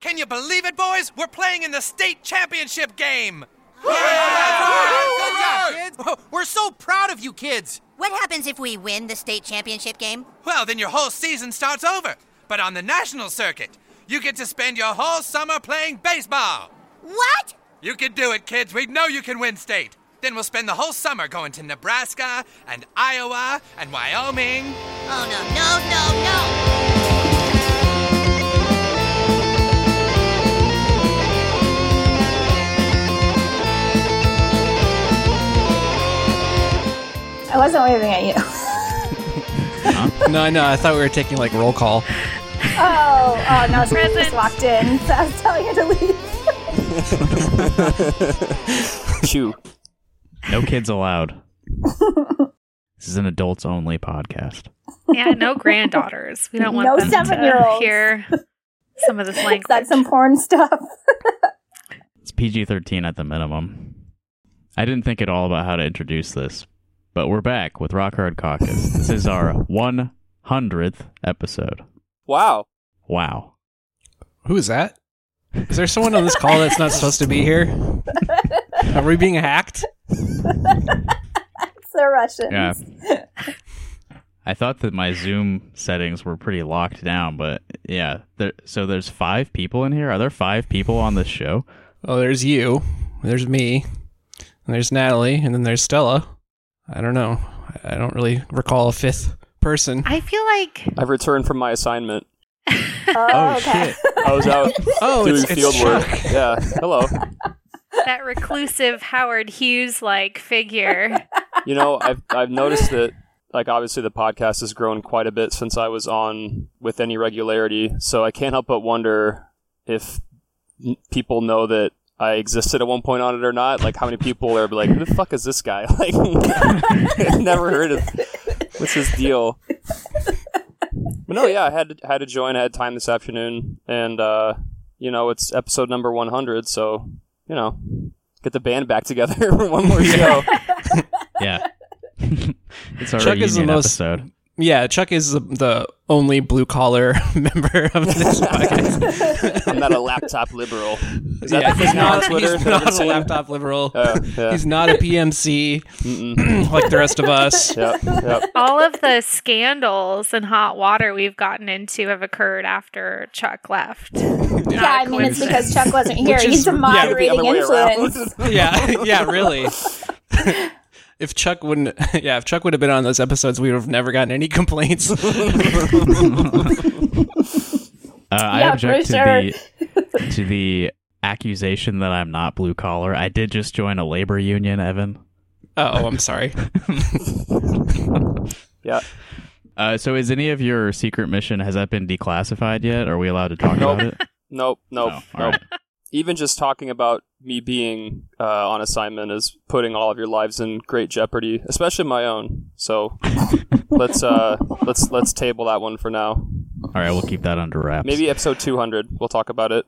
Can you believe it, boys? We're playing in the state championship game. Good job, kids. We're so proud of you kids. What happens if we win the state championship game? Well, then your whole season starts over. But on the national circuit, you get to spend your whole summer playing baseball. What? You can do it, kids. We know you can win state. Then we'll spend the whole summer going to Nebraska and Iowa and Wyoming. Oh, no, no, no, no. I wasn't waving at you. No, no, I thought we were taking like roll call. Oh, oh no, someone Present. just walked in, so I was telling her to leave. Chew. No kids allowed. this is an adults only podcast. Yeah, no granddaughters. We don't want No them to seven-year-olds. hear some of this language. That's some porn stuff. It's PG 13 at the minimum. I didn't think at all about how to introduce this, but we're back with Rock Hard Caucus. this is our 100th episode. Wow. Wow. Who is that? Is there someone on this call that's not supposed to be here? Are we being hacked? it's the Russians. Yeah. I thought that my Zoom settings were pretty locked down, but yeah. There, so there's five people in here. Are there five people on this show? Oh, there's you. There's me. And there's Natalie, and then there's Stella. I don't know. I don't really recall a fifth person. I feel like I've returned from my assignment. Oh, oh, okay. I was out Oh, doing it's, it's field work. Chuck. Yeah. Hello. that reclusive Howard Hughes like figure. You know, I've I've noticed that like obviously the podcast has grown quite a bit since I was on with any regularity. So I can't help but wonder if people know that I existed at one point on it or not. Like how many people are like, who the fuck is this guy? Like never heard of what's his deal. But no, yeah, I had to, had to join. I had time this afternoon, and uh, you know it's episode number one hundred. So you know, get the band back together for one more show. Yeah. it's our Chuck is the most- episode. Yeah, Chuck is the, the only blue collar member of this podcast. I'm not a laptop liberal. Is that yeah, the he's now on not, Twitter? he's not a seen? laptop liberal. Uh, yeah. He's not a PMC like the rest of us. Yep, yep. All of the scandals and hot water we've gotten into have occurred after Chuck left. Yeah, I mean, it's because Chuck wasn't here. He's a moderating other influence. yeah, yeah, really. If Chuck wouldn't, yeah, if Chuck would have been on those episodes, we would have never gotten any complaints. Uh, I Yeah, object to sure. the to the accusation that I'm not blue collar. I did just join a labor union, Evan. oh, I'm sorry. Yeah. Uh, so is any of your secret mission has that been declassified yet? Are we allowed to talk Nope. about it? Nope, nope, all nope. right. Even just talking about me being uh, on assignment is putting all of your lives in great jeopardy, especially my own. So let's uh, let's let's table that one for now. All right, we'll keep that under wraps. Maybe episode 200. We'll talk about it.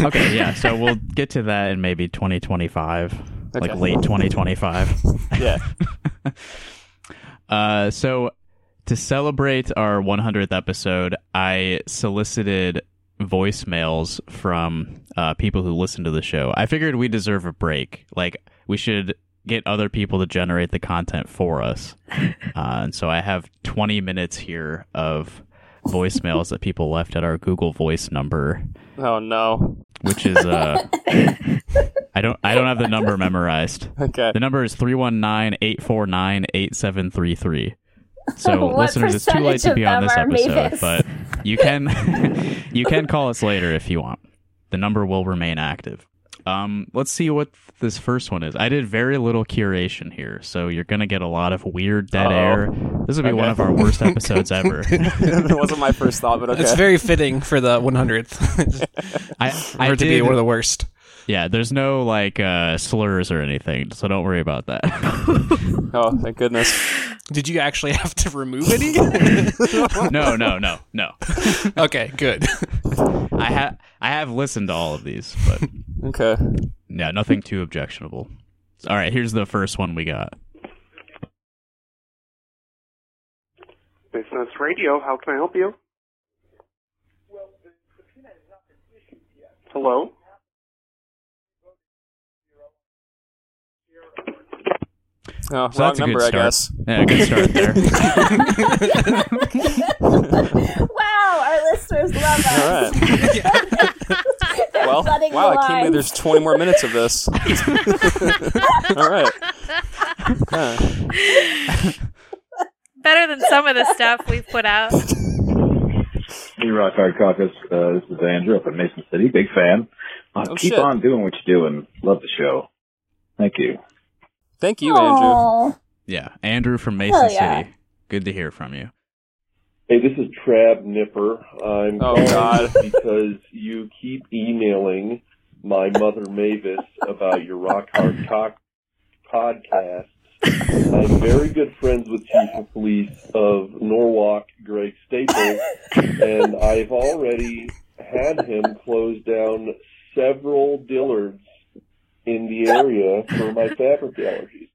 Okay, yeah. So we'll get to that in maybe 2025, like late 2025. Yeah. Uh, so to celebrate our 100th episode, I solicited voicemails from uh, people who listen to the show. I figured we deserve a break. Like we should get other people to generate the content for us. Uh, and so I have 20 minutes here of voicemails that people left at our Google Voice number, Oh no. which is uh I don't I don't have the number memorized. Okay. The number is 319-849-8733. So What listeners, it's too late to be on this episode, Mavis? but you can you can call us later if you want. The number will remain active. Um, let's see what this first one is. I did very little curation here, so you're gonna get a lot of weird dead Uh-oh. air. This will be one of our worst episodes ever. it wasn't my first thought, but okay. It's very fitting for the 100th. I, for I it to be did- one of the worst. yeah. There's no like uh, slurs or anything, so don't worry about that. oh, thank goodness. Did you actually have to remove any? no, no, no, no. okay, good. I have I have listened to all of these, but Okay. yeah, nothing too objectionable. All right, here's the first one we got. Business Radio, how can I help you? Hello? Oh, So wrong that's a number, good I start. guess. Yeah, good start there. wow, our listeners love us. All right. Well, wow, the I can't believe there's 20 more minutes of this. All right. Huh. Better than some of the stuff we've put out. Hey, Rock Hard Caucus. Uh, this is Andrew up in Mason City. Big fan. Uh, Oh, keep shit. on doing what you're doing. Love the show. Thank you. Thank you, Andrew. Yeah, Andrew from Mason yeah. City. Good to hear from you. Hey, this is Trav Nipper. I'm Oh, calling God. because you keep emailing my mother Mavis about your Rock Hard Cock podcast. I'm very good friends with Chief of Police of Norwalk, Greg Staples, and I've already had him close down several Dillards in the area for my fabric allergies.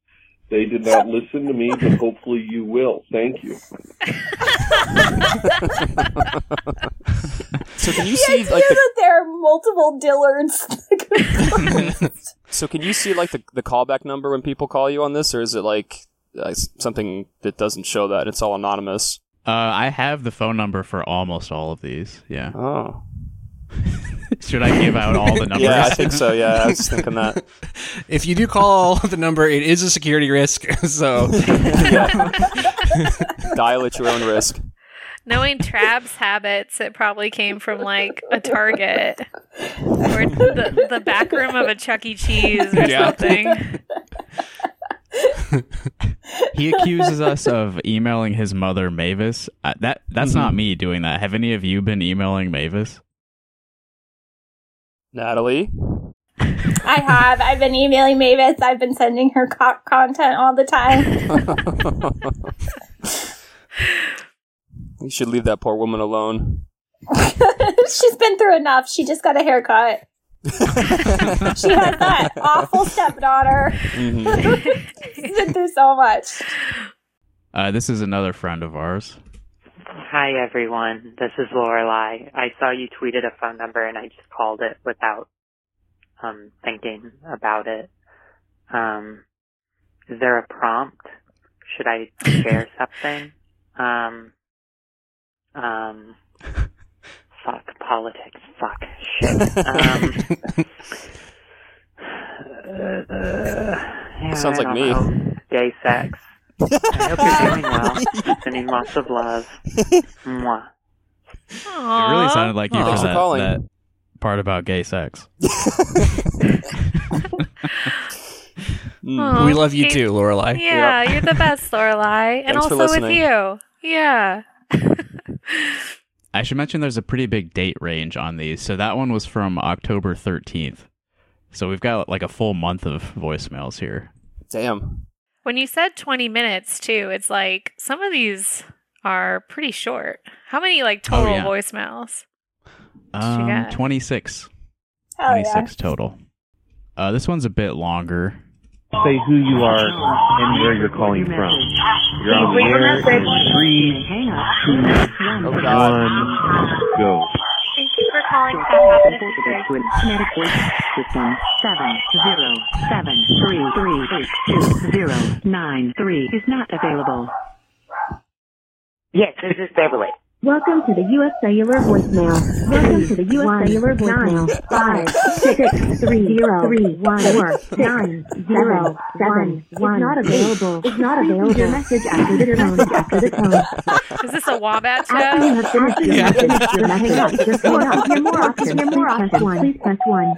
They did not listen to me, but hopefully you will. Thank you. So can you The see idea like the that there are multiple Dillards. so can you see like the the callback number when people call you on this, or is it like uh, something that doesn't show that it's all anonymous? Uh, I have the phone number for almost all of these. Yeah. Oh, Should I give out all the numbers? yeah, I think so. Yeah, I was thinking that. If you do call the number, it is a security risk. So Dial at your own risk. Knowing Trav's habits, it probably came from like a Target or the, the back room of a Chuck E. Cheese or Yeah. something. he accuses us of emailing his mother Mavis. Uh, that that's Mm-hmm. not me doing that. Have any of you been emailing Mavis? Natalie. I have. I've been emailing Mavis. I've been sending her cock content all the time. You should leave that poor woman alone. She's been through enough. She just got a haircut. she has that awful stepdaughter. Mhm. She's been through so much. Uh, this is another friend of ours. Hi everyone, this is Lorelai. I saw you tweeted a phone number and I just called it without um thinking about it. Um is there a prompt? Should I share something? Um um fuck politics, fuck shit. Um yeah, Sounds like me. know. Gay sex. I hope you're uh, doing well. Sending lots of love. Mwah. It really sounded like you Aw. for Thanks for that, calling. that part about gay sex. Hmm. Aw, we love you Kate- too, Lorelai. Yeah, you're the best, Lorelai. And Thanks for also with listening. you. Yeah. I should mention there's a pretty big date range on these. So that one was from October 13th. So we've got like a full month of voicemails here. Damn. When you said 20 minutes, too, it's like some of these are pretty short. How many, like, Oh, total yeah. voicemails? Um, got? 26. Yeah. 26 total. Uh, this one's a bit longer. Say who you are and where you're calling from. You're on the air in three, two, Oh go. Thank you for calling Southampton District. Kinetic voice system seven zero seven three three eight two zero nine three is not available. Yes, this is Beverly. Welcome to the U.S. Cellular voicemail. Welcome to the U.S. One, cellular voicemail. Five, six, three, zero, three, one, four, nine, zero, seven, one. Is not available. Is not available. Your message after the tone. After the tone. Is this a Wombat show? After you have finished your message, your message hang up. Just hang up. Hear more options. Hear more options. Please press one.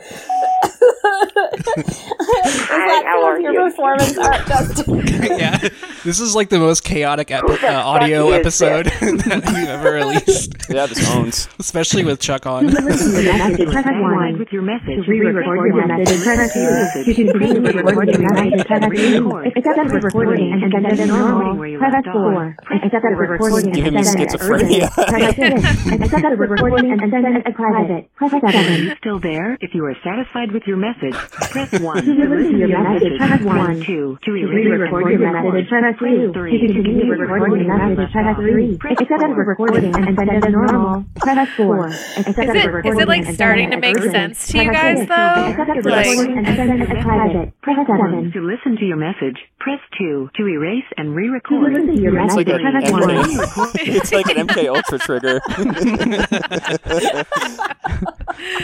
Is that how are your you? performance art, Justin? yeah, this is like the most chaotic ep- uh, audio episode that we've ever released, Yeah, this owns. especially with Chuck on. To listen to your message, press one. With your message, re-record your message, press two. To continue your message. Except for recording and send it normal, press four. Except for recording and Giving me send it as schizophrenia. urgent, press. Except for recording and send it private, press seven. still there? If you are satisfied with your message, press 1. To listen to your message, press 1. 2. To re-record your message, press 2. To continue recording your message, press 3. Instead of recording and send as normal, press 4. Instead Is of it, is recording it like and starting to send make as urgent, sense to you press guys six. though? Instead of Like, recording and send as private, press 7. To listen to your message, press 2. To erase and To re-record. listen to your It's like message, an press 1. MK. it's like an MK Ultra trigger.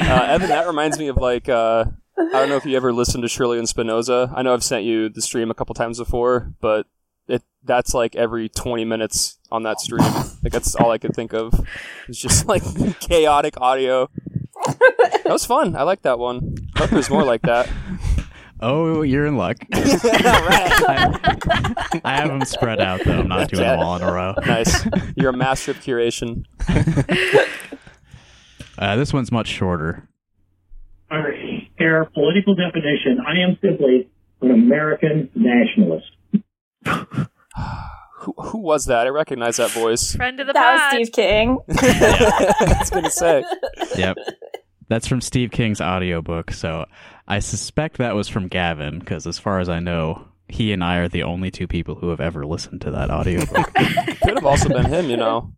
uh, Evan, that reminds me of like uh, I don't know if you ever listened to Shirley and Spinoza. I know I've sent you the stream a couple times before, but it that's like every twenty minutes on that stream. Like that's all I could think of. It's just like chaotic audio. That was fun. I like that one. I hope there's more like that. Oh, you're in luck. I, I have them spread out though. I'm not doing them all in a row. Nice. You're a master of curation. Uh, this one's much shorter. All right. Their political definition. I am simply an American nationalist. Who, who was that? I recognize that voice. Friend of the That was. Steve King. I was gonna say. Yep. That's from Steve King's audiobook, so I suspect that was from Gavin, because as far as I know, he and I are the only two people who have ever listened to that audiobook. Could have also been him, you know.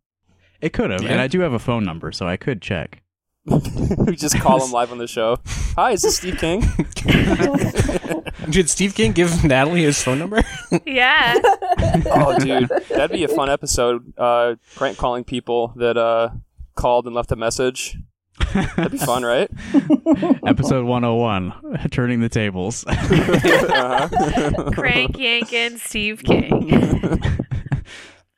it could have, Yeah. and I do have a phone number, so I could check. we just call him live on the show. Hi, is this Steve King? Did Steve King give Natalie his phone number? Yeah. oh, dude, that'd be a fun episode. Uh, prank calling people that uh, called and left a message. That'd be fun, right? Episode 101, Turning the Tables. Uh-huh. Crank yanking Steve King.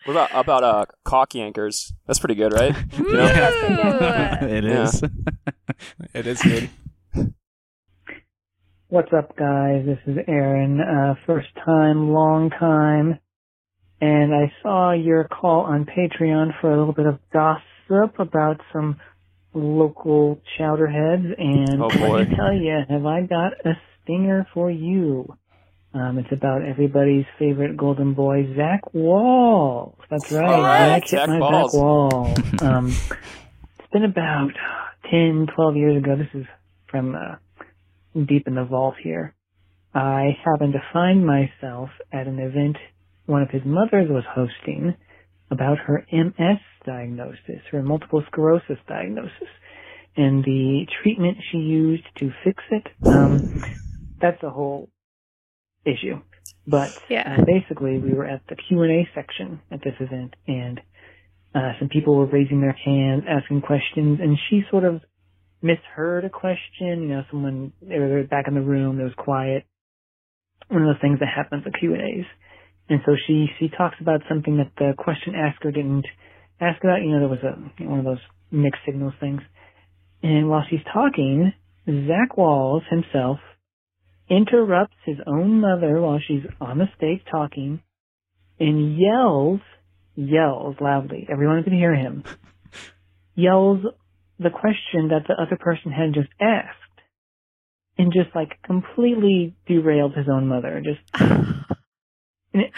What about about uh, cock yankers? That's pretty good, right? You know? yeah. it is. it is good. What's up, guys? This is Aaron. Uh, first time, long time. And I saw your call on Patreon for a little bit of gossip about some local chowderheads. And Oh, let boy. me tell you, have I got a stinger for you? Um, it's about everybody's favorite golden boy, Zach Wahls. That's right. Right, Zach hit Zach my. Zach Wahls. um, it's been about 10, 12 years ago. This is from, uh, deep in the vault here. I happened to find myself at an event one of his mothers was hosting about her MS diagnosis, her multiple sclerosis diagnosis, and the treatment she used to fix it. Um, that's a whole issue. But Yeah. uh, basically, we were at the Q and A section at this event, and uh, some people were raising their hands, asking questions, and she sort of misheard a question. You know, someone they were back in the room, it was quiet. One of those things that happens at Q and A's. And so she she talks about something that the question asker didn't ask about. You know, there was a one of those mixed signals things. And while she's talking, Zach Wahls himself interrupts his own mother while she's on the stage talking and yells, yells loudly. Everyone can hear him. Yells the question that the other person had just asked. And just like completely derailed his own mother. Just, it,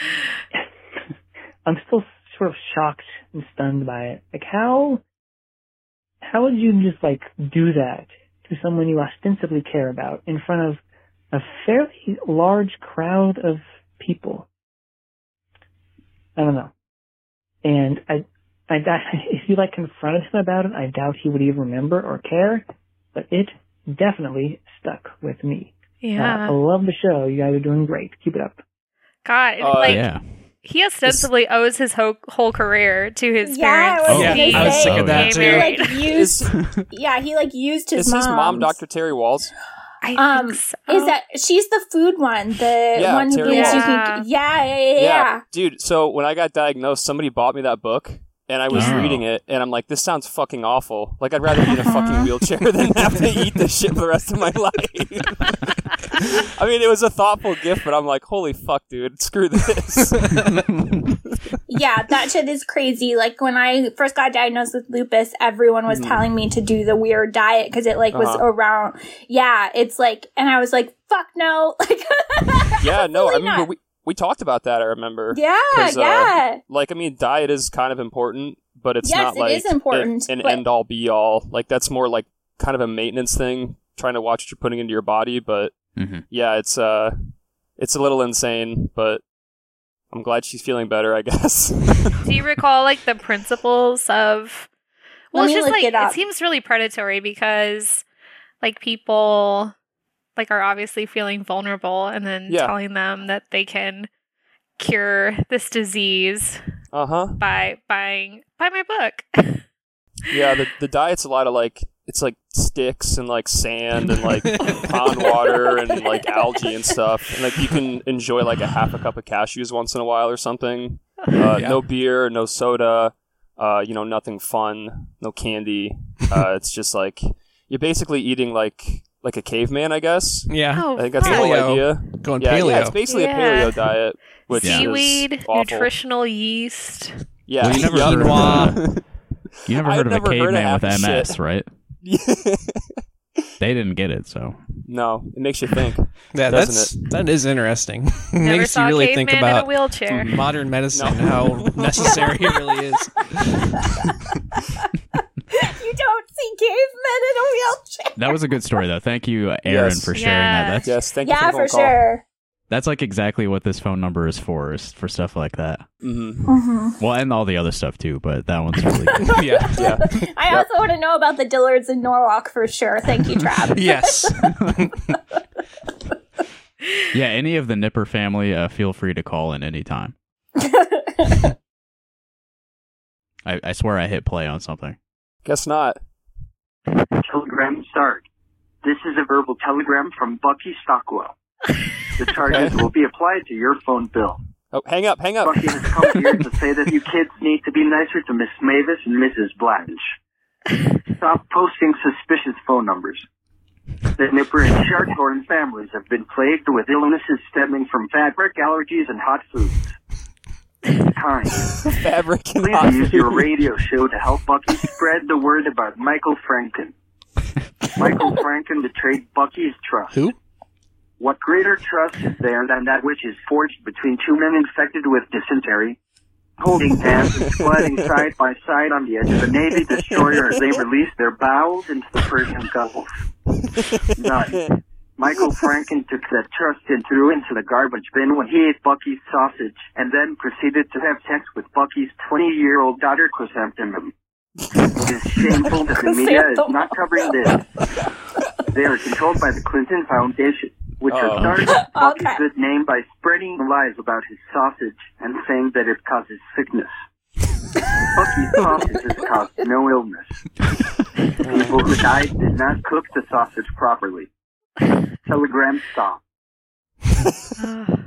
I'm still sort of shocked and stunned by it. Like how, how would you just like do that to someone you ostensibly care about in front of a fairly large crowd of people? I don't know. And I, I, if you like confronted him about it, I doubt he would even remember or care, but it definitely stuck with me. Yeah. Uh, I love the show. You guys are doing great. Keep it up. God, Uh, like yeah. he ostensibly owes his whole, whole career to his Yeah, parents. I was Oh, gonna I was sick of that He too. married- Like used, yeah, he like used his Is mom. his mom Dr. Terry Wahls? I Um, think so. is that she's the food one, the Yeah, one who Terry believes you Wahls. can? Yeah, yeah, yeah, yeah. Dude, so when I got diagnosed, somebody bought me that book. And I was Oh. reading it, and I'm like, "This sounds fucking awful. Like, I'd rather be in a fucking wheelchair than have to eat this shit for the rest of my life." I mean, it was a thoughtful gift, but I'm like, "Holy fuck, dude! Screw this." Yeah, that shit is crazy. Like when I first got diagnosed with lupus, everyone was Mhm. telling me to do the weird diet because it like was Uh-huh. around. Yeah, it's like, and I was like, "Fuck no!" Like, yeah, no, I Absolutely mean, not. we we talked about that. I remember. yeah, 'Cause, uh, yeah. like, I mean, diet is kind of important, but it's Yes, not like is important, an but- end all be all. Like, that's more like kind of a maintenance thing, trying to watch what you're putting into your body. But Mm-hmm. yeah, it's uh, it's a little insane, but I'm glad she's feeling better. I guess. Do you recall like the principles of? Well, Let it's just like it up. seems really predatory because like people like are obviously feeling vulnerable and then Yeah. telling them that they can cure this disease uh huh. by buying buy my book. Yeah, the the diet's a lot of like it's like sticks and like sand and like pond water and like algae and stuff, and like you can enjoy like a half a cup of cashews once in a while or something. Uh, Yeah. No beer, no soda, uh, you know, nothing fun, no candy. Uh, it's just like you're basically eating like like a caveman, I guess. Yeah. Oh, I think that's the whole idea. Going yeah, paleo. Yeah, it's basically Yeah. a paleo diet, which is Seaweed, awful. nutritional yeast. Yeah, Well, you never heard of You never I've of never a caveman with MS, shit. right? They didn't get it, so no, it makes you think. Yeah, doesn't that's it? that is interesting. Never Makes saw you really think caveman in a about wheelchair. modern medicine, No. how necessary it really is. you don't see cavemen in a wheelchair. that was a good story though. Thank you, Aaron, Yes. for sharing Yeah. that. That's Yes, thank yeah, you for, for sure. That's like exactly what this phone number is for, is for stuff like that. hmm hmm Well, and all the other stuff too, but that one's really good. yeah. Yeah. I also want to know about the Dillards in Norwalk for sure. Thank you, Trav. Yes. yeah, any of the Nipper family, uh, feel free to call in anytime. I, I swear I hit play on something. Guess not. Telegram start. This is a verbal telegram from Bucky Stockwell. The charges will be applied to your phone bill. Oh, hang up, hang up. Bucky has come here to say that you kids need to be nicer to Miss Mavis and Mrs. Blanche. Stop posting suspicious phone numbers. The Nipper and Sharkhorn families have been plagued with illnesses stemming from fabric allergies and hot foods. Kind. Fabric and Please hot use your radio show to help Bucky spread the word about Michael Franken. Michael Franken betrayed Bucky's trust. Who? What greater trust is there than that which is forged between two men infected with dysentery, holding hands and sliding side by side on the edge of a Navy destroyer as they release their bowels into the Persian Gulf? None. Michael Franken took that trust and threw into the garbage bin when he ate Bucky's sausage and then proceeded to have sex with Bucky's 20-year-old daughter Chrysanthemum. It is shameful that the media is not covering this. They are controlled by the Clinton Foundation, which Oh. has started Bucky's good name by spreading lies about his sausage and saying that it causes sickness. Bucky's sausages caused no illness. People who died did not cook the sausage properly. Telegram stop.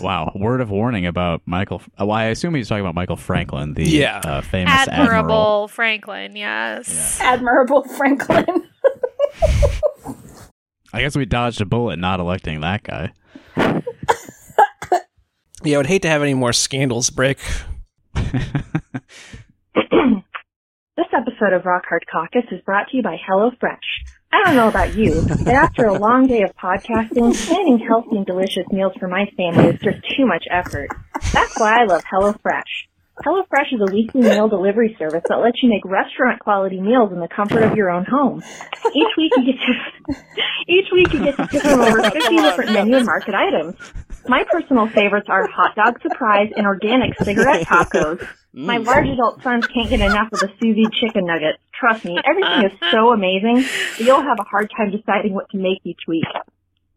Wow, word of warning about Michael. Well, I assume he's talking about Michael Franken, the Yeah. uh, famous Admirable admiral. Franken, yes. Admirable Franken. I guess we dodged a bullet not electing that guy. Yeah, I would hate to have any more scandals break. This episode of Rock Hard Caucus is brought to you by HelloFresh. I don't know about you, but after a long day of podcasting, planning healthy and delicious meals for my family is just too much effort. That's why I love HelloFresh. HelloFresh is a weekly meal delivery service that lets you make restaurant quality meals in the comfort of your own home. Each week you get to each week you get to pick from over 50 different menu and market items. My personal favorites are hot dog surprise and organic cigarette tacos. My large adult sons can't get enough of the sous vide chicken nuggets. Trust me, everything is so amazing that you'll have a hard time deciding what to make each week.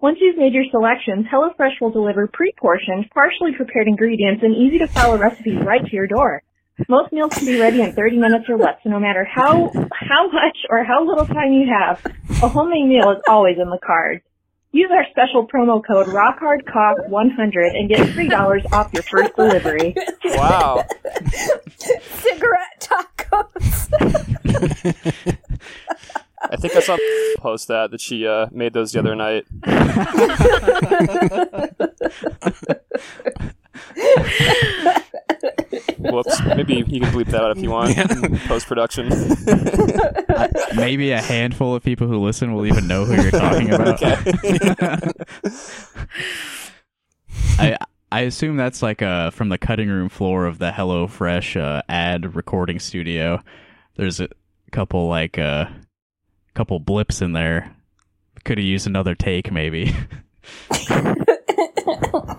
Once you've made your selections, HelloFresh will deliver pre-portioned, partially prepared ingredients and easy to follow recipes right to your door. Most meals can be ready in 30 minutes or less, so no matter how, how much or how little time you have, a homemade meal is always in the cards. Use our special promo code RockHardCock100 and get $3 off your first delivery. Wow. Cigarette tacos. I think I saw post that that she uh, made those the other night. Whoops. Maybe you can bleep that out if you want. Post production. Maybe a handful of people who listen will even know who you're talking about. I I assume that's like uh from the cutting room floor of the HelloFresh uh, ad recording studio. There's a couple like uh couple blips in there Could have used another take, maybe.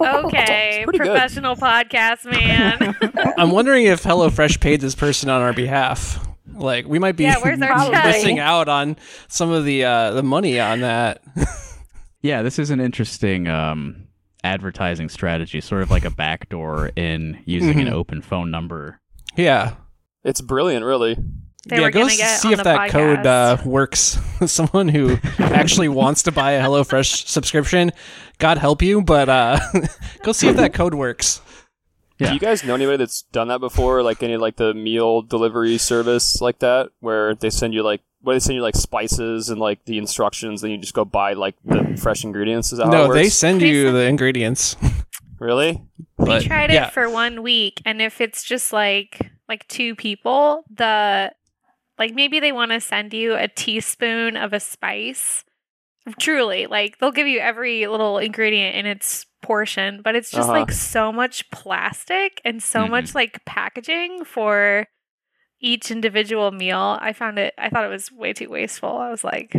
Okay, pretty good. professional podcast man. I'm wondering if HelloFresh paid this person on our behalf. Like we might be Yeah, where's our check? missing out on some of the uh, the money on that. yeah, this is an interesting um, advertising strategy, sort of like a backdoor in using an Mhm. open phone number. Yeah. It's brilliant, really. They yeah, were go get see on if the that code uh, podcast. works. Someone who actually wants to buy a HelloFresh subscription, God help you, but uh, go see if that code works. Do you guys know anybody that's done that before? Like any like the meal delivery service like that, where they send you like where they send you like spices and like the instructions, then you just go buy like the fresh ingredients. Is that how it No, works? they send you the ingredients. really. But we tried yeah. it for one week, and if it's just like like two people, the like maybe they want to send you a teaspoon of a spice. Truly, like they'll give you every little ingredient in its portion, but it's just Uh-huh. like so much plastic and so Mhm. much like packaging for each individual meal. I found it. I thought it was way too wasteful. I was like,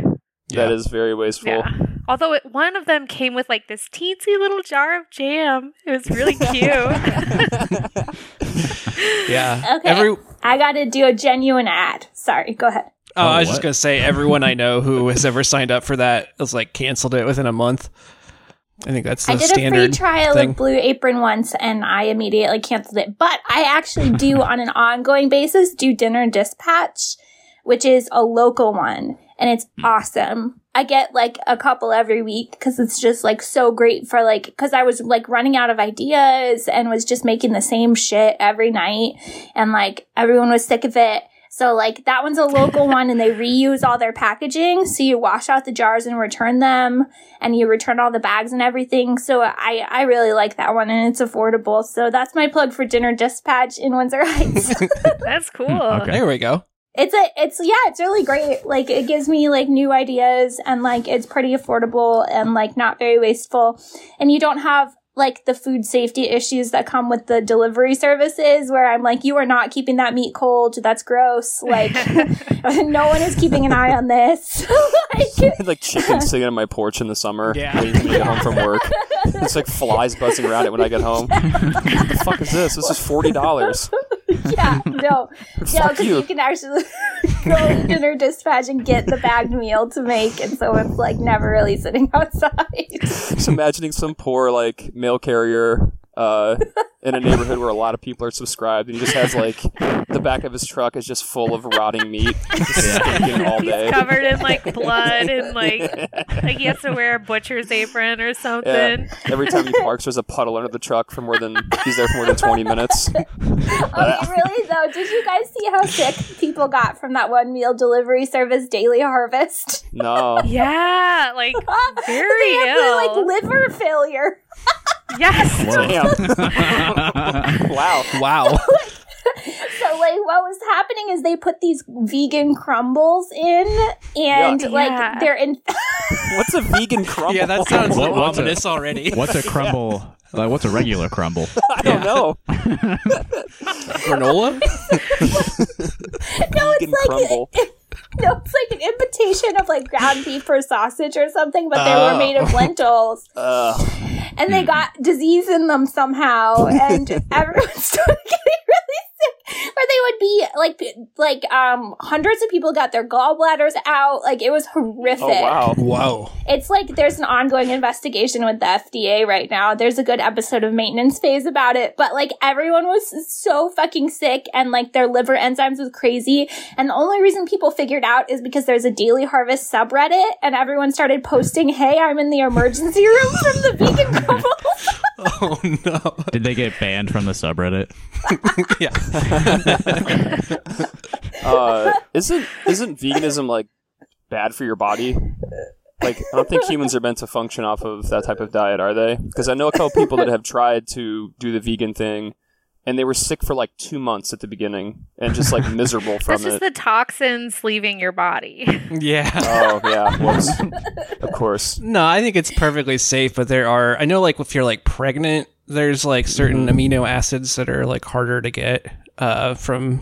That is very wasteful. yeah. Although it, one of them came with like this teensy little jar of jam. It was really cute. Yeah. Okay. Every I got to do a genuine ad. Sorry, go ahead. Oh, I was what? just gonna say everyone I know who has ever signed up for that has like canceled it within a month. I think that's the I did a free trial thing. of Blue Apron once and I immediately canceled it. But I actually do on an ongoing basis do Dinner Dispatch, which is a local one and it's hmm. awesome. I get like a couple every week because it's just like so great for like, because I was like running out of ideas and was just making the same shit every night and like everyone was sick of it. So like that one's a local one and they reuse all their packaging. So you wash out the jars and return them and you return all the bags and everything. So I, I really like that one and it's affordable. So that's my plug for Dinner Dispatch in Windsor Heights. That's cool. Okay. There we go. It's a, it's, yeah, it's really great. Like it gives me like new ideas and like it's pretty affordable and like not very wasteful. And you don't have like the food safety issues that come with the delivery services where I'm like, you are not keeping that meat cold. That's gross. Like no one is keeping an eye on this. like, like chicken sitting on my porch in the summer. Yeah. waiting for me to get home from work. It's like flies buzzing around it when I get home. what the fuck is this? This is forty dollars. yeah, no, no, Fuck because you. you. can actually go to dinner dispatch and get the bagged meal to make, and so it's like never really sitting outside. Just imagining some poor like mail carrier uh, in a neighborhood where a lot of people are subscribed, and he just has like the back of his truck is just full of rotting meat, just stinking all day. He's covered in like blood and like like he has to wear a butcher's apron or Yeah. something. Every time he parks, there's a puddle under the truck for more than he's there for more than twenty minutes. okay, really though, did you guys see how sick people got from that one meal delivery service, Daily Harvest? No. Yeah, like very they have ill. like liver failure. yes. Damn. wow. Wow. So like what was happening is they put these vegan crumbles in and Yuck. like Yeah. they're in What's a vegan crumble? Yeah, that sounds What- what's a- ominous already. What's a crumble? Like, what's a regular crumble? I don't know. Granola? no, Vegan it's like crumble. no, it's like an imitation of like ground beef or sausage or something, but they were Oh. made of oh. lentils. Ugh. and they got disease in them somehow, and everyone started getting. Where they would be like, like um, hundreds of people got their gallbladders out. Like it was horrific. Oh wow. Whoa. It's like there's an ongoing investigation with the FDA right now. There's a good episode of Maintenance Phase about it, but like everyone was so fucking sick and like their liver enzymes was crazy. And the only reason people figured out is because there's a Daily Harvest subreddit and everyone started posting, "Hey, I'm in the emergency room from the vegan crumble." Oh no. Did they get banned from the subreddit? yeah. Uh, isn't isn't veganism like bad for your body? Like, I don't think humans are meant to function off of that type of diet, are they? Because I know a couple people that have tried to do the vegan thing, and they were sick for like two months at the beginning and just like miserable That's from just it. the toxins leaving your body. Yeah. Oh yeah, whoops. of course. No, I think it's perfectly safe, but there are I know like if you're like pregnant, there's like certain amino acids that are like harder to get uh from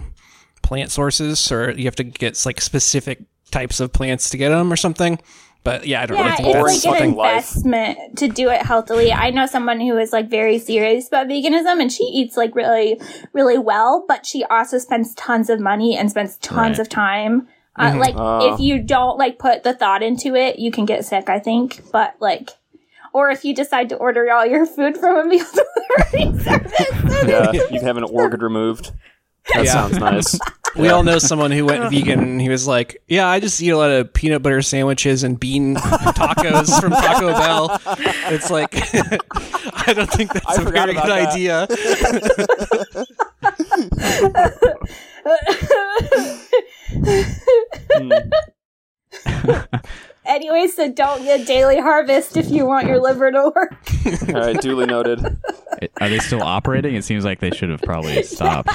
plant sources or you have to get like specific types of plants to get them or something. But yeah, I don't Yeah, really think it's that's like an fucking investment to do it healthily. I know someone who is like very serious about veganism and she eats like really, really well, but she also spends tons of money and spends tons Right. of time. Uh, Mhm. Like Oh. if you don't like put the thought into it, you can get sick, I think. But like, or if you decide to order all your food from a meal delivery service. yeah, you can have an organ removed. That Yeah. sounds nice. We Yeah. all know someone who went vegan and he was like, Yeah, I just eat a lot of peanut butter sandwiches and bean tacos from Taco Bell. It's like, I don't think that's I a very good that. idea. Hmm. anyway, so don't get daily harvest if you want your liver to work. All right, duly noted. It- Are they still operating? It seems like they should have probably stopped.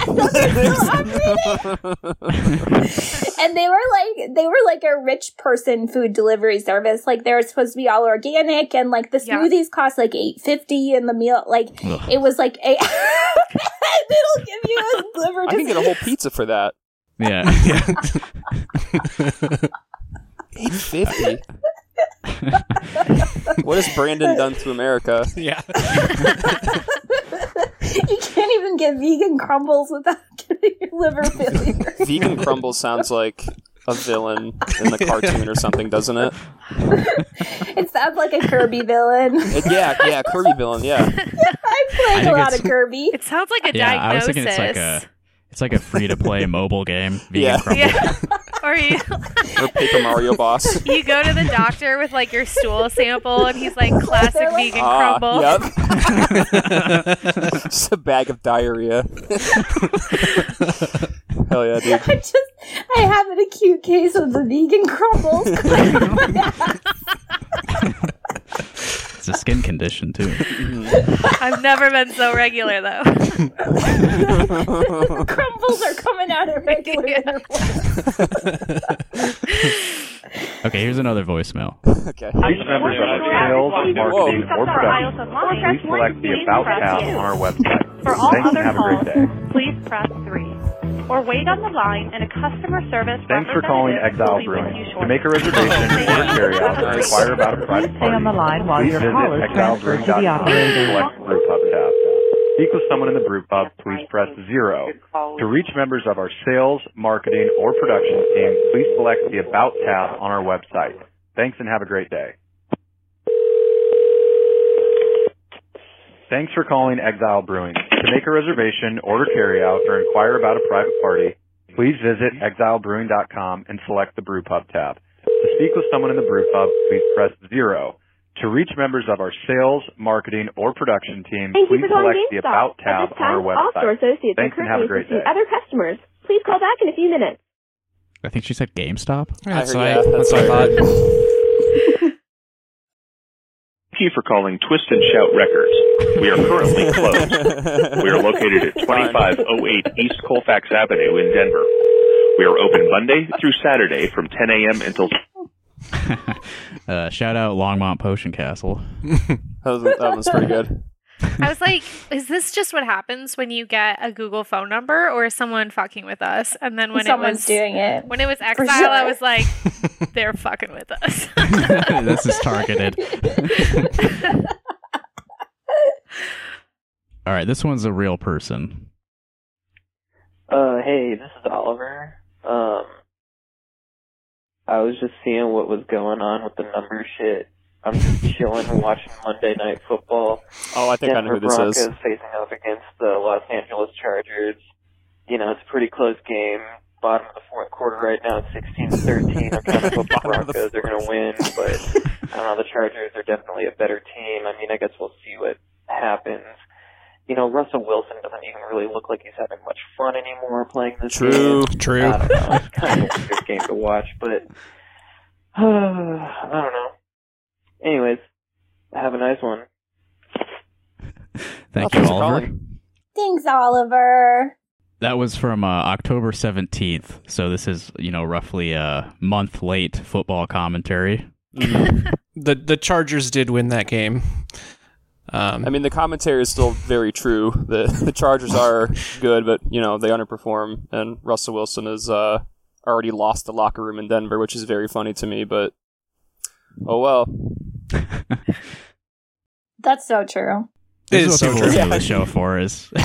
and they were like they were like a rich person food delivery service like they were supposed to be all organic and like the smoothies cost like 850 and the meal like Ugh. it was like a it'll give you a liver I can get a whole pizza for that. Yeah. Eight fifty. What has Brandon done to America? Yeah. you can't even get vegan crumbles without getting your liver failure Vegan crumbles sounds like a villain in the cartoon or something, doesn't it? it sounds like a kirby villain It- yeah, yeah, Kirby villain, yeah. i played a lot of kirby It sounds like a yeah, I was diagnosis. thinking it's like a it's like a free to play mobile game. Vegan Yeah. Crumble. yeah. or you Or Paper Mario Boss. you go to the doctor with like your stool sample and he's like classic vegan Ah, crumble. Yep. Just a bag of diarrhea. Hell yeah, dude. I just I have an acute case of the vegan crumbles. It's a skin condition too. I've never been so regular though. crumbles are coming out at regular intervals. Okay, here's another voicemail. Okay. Reach members of our sales, marketing, or production. Please select the About tab on our website. For all Thanks other and have a great calls, day. please press 3. Or wait on the line and a customer service Thanks for calling representative Exile will be with Brewing. you To make a reservation or carry out or inquire about a private Stay on the line while please your visit call is transferred to the exilebrewing.com and operator. select the Brew Pub tab. To speak with someone in the Brew Pub, please press zero. To reach members of our sales, marketing, or production team, please select the About tab on our website. Thanks and have a great day. Thanks for calling Exile Brewing. To make a reservation, order carryout, or inquire about a private party, please visit exilebrewing.com and select the Brew Pub tab. To speak with someone in the Brew Pub, please press zero. To reach members of our sales, marketing, or production team, Thank you please for calling select the GameStop. About At tab this on our time, all store website. associates Thanks are and have a currently great assisting day. other customers. Please call back in a few minutes. I think she said GameStop. That's heard- what yeah, I, that's that's what I thought. Thank you for calling Twist and Shout Records. We are currently closed. We are located at 2508 East Colfax Avenue in Denver. We are open Monday through Saturday from 10 a.m. until Uh, shout out Longmont Potion Castle. That was, that was pretty good. I was like, is this just what happens when you get a Google phone number or is someone fucking with us? And then when Someone's it was doing it. when it was For exile, I was like, they're fucking with us. this is targeted. All right, this one's a real person. Uh, hey, this is Oliver. Um, I was just seeing what was going on with the number shit. I'm just chilling and watching Monday Night Football. Oh, I think I know Denver who this Broncos is. facing up against the Los Angeles Chargers. You know, it's a pretty close game. Bottom of the fourth quarter right now, it's 16 to 13. I kind of hope the Broncos are going to win, but I don't know. The Chargers are definitely a better team. I mean, I guess we'll see what happens. You know, Russell Wilson doesn't even really look like he's having much fun anymore playing this True, game. true. I don't know. It's kind of a weird game to watch, but uh, I don't know. Anyways, have a nice one. Thank Oh, you, Oliver. Thanks, Oliver. That was from uh, October 17th, so this is, you know, roughly a month late football commentary. the the Chargers did win that game. Um, I mean, the commentary is still very true. The the Chargers are good, but you know they underperform, and Russell Wilson has uh, already lost the locker room in Denver, which is very funny to me. But Oh well. That's so true. This It is is what so people true. listen Yeah. the show for is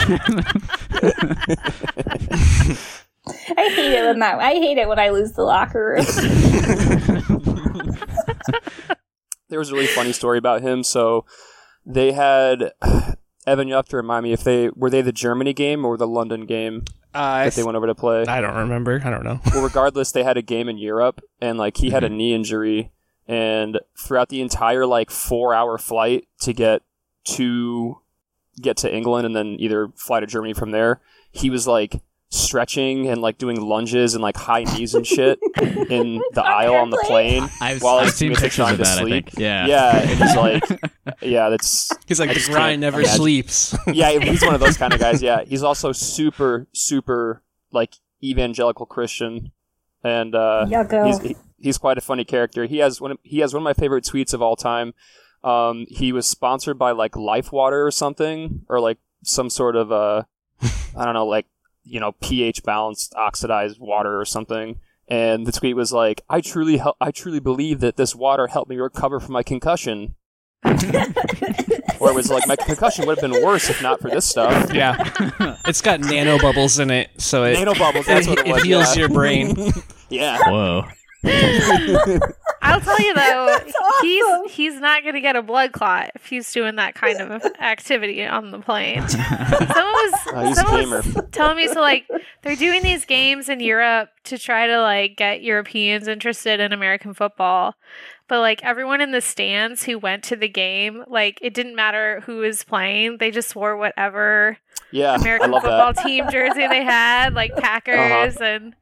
I hate it when that. I hate it when I lose the locker room. there was a really funny story about him. So they had Evan. You have to remind me if they were they the Germany game or the London game Uh, that they went over to play. I don't remember. I don't know. well, regardless, they had a game in Europe, and like he had a knee injury, and throughout the entire like four hour flight to get to get to England and then either fly to Germany from there, he was like stretching and like doing lunges and like high knees and shit in the aisle on the plane I've- while I've his seen pictures trying of to that, I sleep. think. Yeah. yeah, and he's like, yeah, that's He's like I the grind never imagine. sleeps. yeah, he's one of those kind of guys. Yeah, he's also super, super like evangelical Christian, and uh, Yucko. he's he, he's quite a funny character. He has one. Of, he has one of my favorite tweets of all time. Um, he was sponsored by like Life Water or something, or like some sort of uh, I don't know, like you know, pH balanced oxidized water or something. And the tweet was like, "I truly, hel- I truly believe that this water helped me recover from my concussion." or it was like my concussion would have been worse if not for this stuff. Yeah, it's got nanobubbles in it, so it Nanobubbles, that's what it was, heals yeah. your brain. Yeah. Whoa. I'll tell you though, he's he's not going to get a blood clot if he's doing that kind of activity on the plane. Someone was, Oh, someone was telling me so like they're doing these games in Europe to try to like get Europeans interested in American football. But like everyone in the stands who went to the game, like it didn't matter who was playing, they just wore whatever Yeah, American football that. team jersey they had, like Packers Uh-huh. and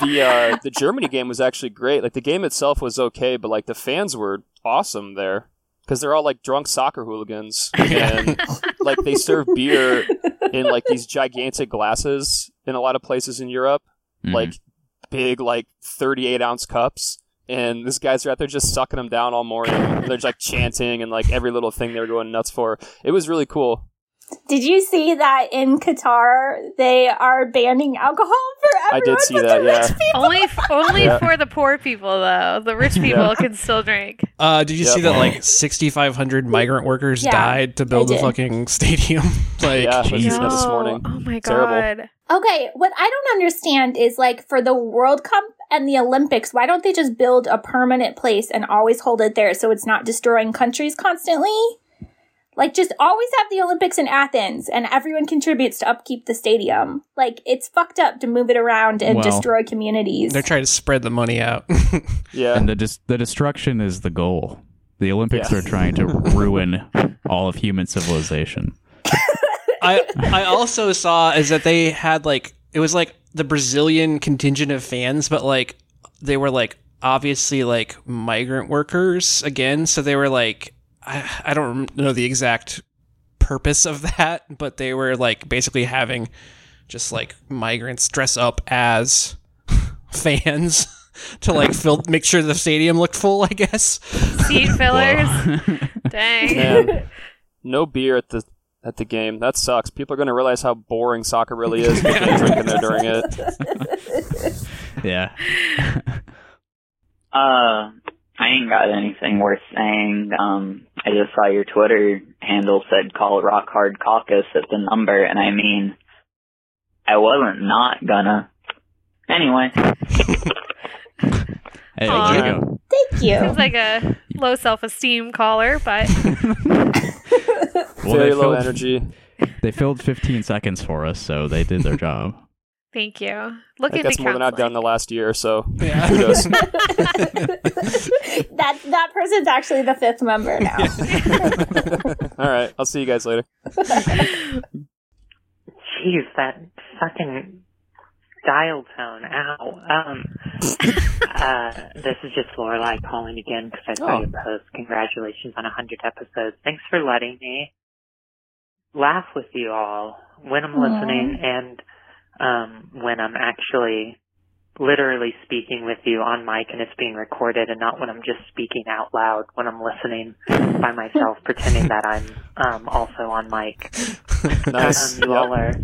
the uh, the Germany game was actually great. Like the game itself was okay, but like the fans were awesome there because they're all like drunk soccer hooligans, and like they serve beer in like these gigantic glasses in a lot of places in Europe, Mhm. like big like thirty eight ounce cups. And these guys are out there just sucking them down all morning. They're just like chanting and like every little thing they were going nuts for. It was really cool. Did you see that in Qatar they are banning alcohol for everyone? I did see but that, the yeah. rich people? only only Yeah. for the poor people though. The rich people Yeah. can still drink. Uh, did you see that like 6,500 migrant workers Yeah, died to build I the fucking stadium? like, Yeah, I was Jesus. reading that this morning. Oh my Terrible. god. Okay, what I don't understand is like for the World Cup and the Olympics, why don't they just build a permanent place and always hold it there so it's not destroying countries constantly? Like just always have the Olympics in Athens and everyone contributes to upkeep the stadium. Like it's fucked up to move it around and Well, destroy communities. They're trying to spread the money out. Yeah. And the dis- the destruction is the goal. The Olympics Yeah. are trying to ruin all of human civilization. I I also saw is that they had like it was like the Brazilian contingent of fans, but like they were like obviously like migrant workers again, so they were like I, I don't know the exact purpose of that, but they were like basically having just like migrants dress up as fans to like fill make sure the stadium looked full, I guess. Seat fillers. Dang. Man, no beer at the at the game. That sucks. People are going to realize how boring soccer really is. if they can't drink in there during it. Yeah. Uh, I ain't got anything worth saying. Um, I just saw your Twitter handle said call Rock Hard Caucus at the number, and I mean, I wasn't not gonna. Anyway. Hey, Aw. there you go. Thank you. Seems like a low self esteem caller, but Well, Very low filled- energy. They filled 15 seconds for us, so they did their job. Thank you. Look think into that's more than I've done the last year. So Yeah. kudos. that that person's actually the fifth member now. All right, I'll see you guys later. Jeez, that fucking dial tone. Ow. Um, uh, this is just Lorelai calling again because I saw Oh. your post. Congratulations on a 100 episodes. Thanks for letting me laugh with you all when I'm Aw. listening and um, when I'm actually literally speaking with you on mic and it's being recorded and not when I'm just speaking out loud when I'm listening by myself pretending that I'm um, also on mic. Nice. Um, you Yep. all are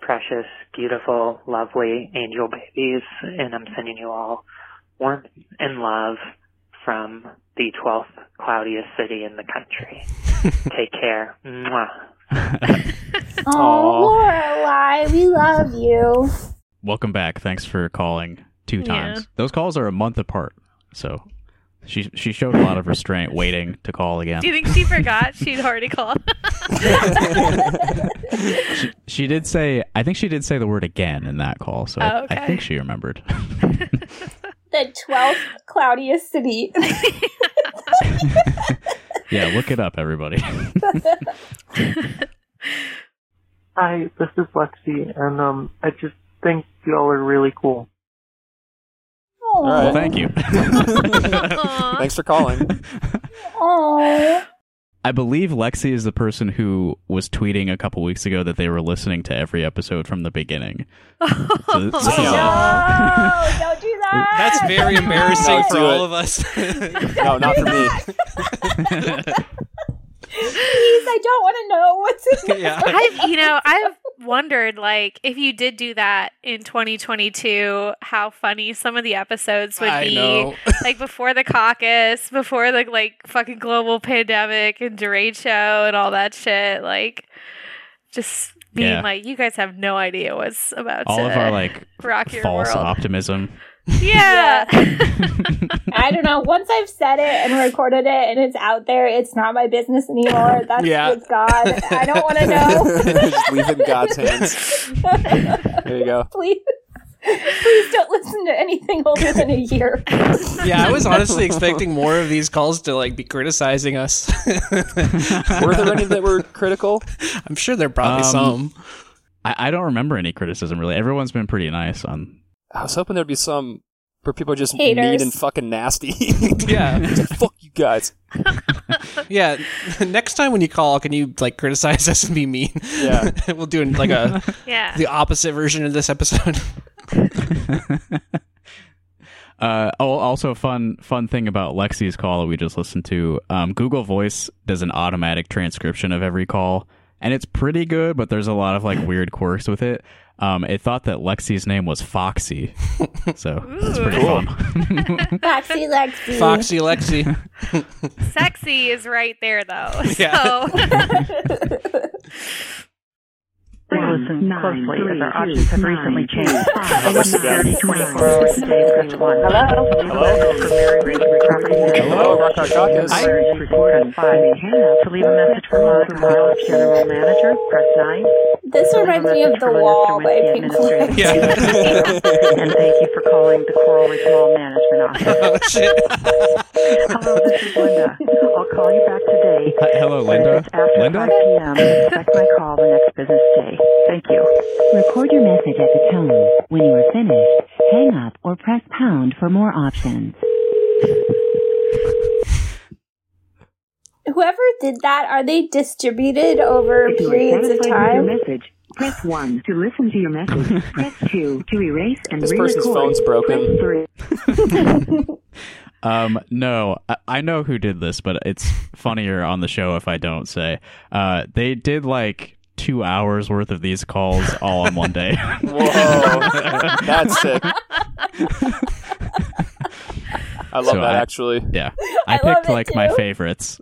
precious, beautiful, lovely angel babies, and I'm sending you all warmth and love from the 12th cloudiest city in the country. Take care. Mwah. Oh, Lorelai, we love you. Welcome back. Thanks for calling two Yeah. times. Those calls are a month apart, so she she showed a lot of restraint, waiting to call again. Do you think she forgot she'd already called? she, she did say, I think she did say the word again in that call, so Oh, okay. I think she remembered. The 12th cloudiest city. yeah, look it up, everybody. Hi, this is Lexi, and um, I just think y'all are really cool. All right. Well, thank you. Thanks for calling. Oh. I believe Lexi is the person who was tweeting a couple weeks ago that they were listening to every episode from the beginning. So- so- No, don't do that. That's very embarrassing No, for all it. of us. No, not for me. Please, I don't want to know what's in yeah. I've, you know, I've wondered, like, if you did do that in 2022, how funny some of the episodes would I be. know. like before the caucus, before the like fucking global pandemic and derecho and all that shit. Like, just being Yeah. like, you guys have no idea what's about all to of our like rock your false world. optimism. Yeah. I don't know. Once I've said it and recorded it and it's out there, it's not my business anymore. That's Yeah. with God. I don't want to know. Just leave it in God's hands. There you go. please, please don't listen to anything older than a year. Yeah, I was honestly expecting more of these calls to like be criticizing us. Were there any that were critical? I'm sure there are probably Um, some. I, I don't remember any criticism really. Everyone's been pretty nice on. I was hoping there'd be some where people are just Haters. mean and fucking nasty. Yeah. It's like, fuck you guys. Yeah, next time when you call, can you like criticize us and be mean? Yeah. we'll do like a Yeah. the opposite version of this episode. Uh, oh, also fun fun thing about Lexi's call that we just listened to. Um, Google Voice does an automatic transcription of every call, and it's pretty good. But there's a lot of like weird quirks with it. Um, it thought that Lexi's name was Foxy, so that's pretty Cool. fun. Foxy Lexi. Foxy Lexi. Sexy is right there, though. Yeah. So. Please listen Nine, closely three, as our options have nine, recently changed. five, For Listen, security 24 hours a day, press 1. Hello? To leave a message for Mary Reed, property manager. Hello, Rock Hard Caucus. Hi. Press 5. To leave a message for Monica Miles, general manager, press 9. This To leave a reminds me of The for Linda Wall by Pink Floyd. Yeah. and thank you for calling the Coral Ridge Mall Management Office. oh shit. Hello, this is Linda. I'll call you back today. Hi- Hello, Linda. Just after Linda? 5 p.m. Expect my call the next business day. Thank you. Record your message at the tone. When you are finished, hang up or press pound for more options. Whoever did that, are they distributed over If periods of satisfied your time? message, press 1 to listen to your message. press 2 to erase and This re-record. person's phone's broken. Press 3. Um, no, I, I know who did this, but it's funnier on the show if I don't say. Uh, they did like two hours worth of these calls all in one day. Whoa. That's sick. I love So that I- actually. yeah, I, I picked it like my favorites.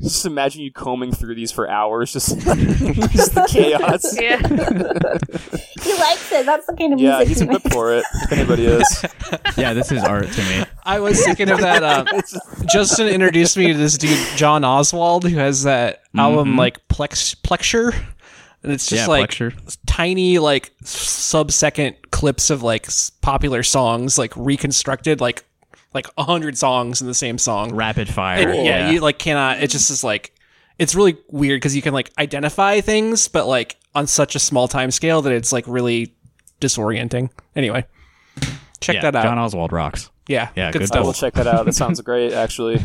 Just imagine you combing through these for hours, just, just the chaos. Yeah. He likes it. That's the kind of Yeah, music he's he a whip makes. for it. If anybody is. yeah, this is art to me. I was thinking of that. Um, Justin introduced me to this dude, John Oswald, who has that album Mhm. like Plex Plexure, and it's just Yeah, like Plexure. tiny like sub second clips of like s- popular songs, like reconstructed, like like a hundred songs in the same song. Rapid fire. And, yeah, you like cannot. It just is like it's really weird because you can like identify things, but like on such a small time scale that it's like really disorienting. Anyway, check Yeah, that out. John Oswald rocks. yeah, Yeah, good good I will check that out. That sounds great, actually.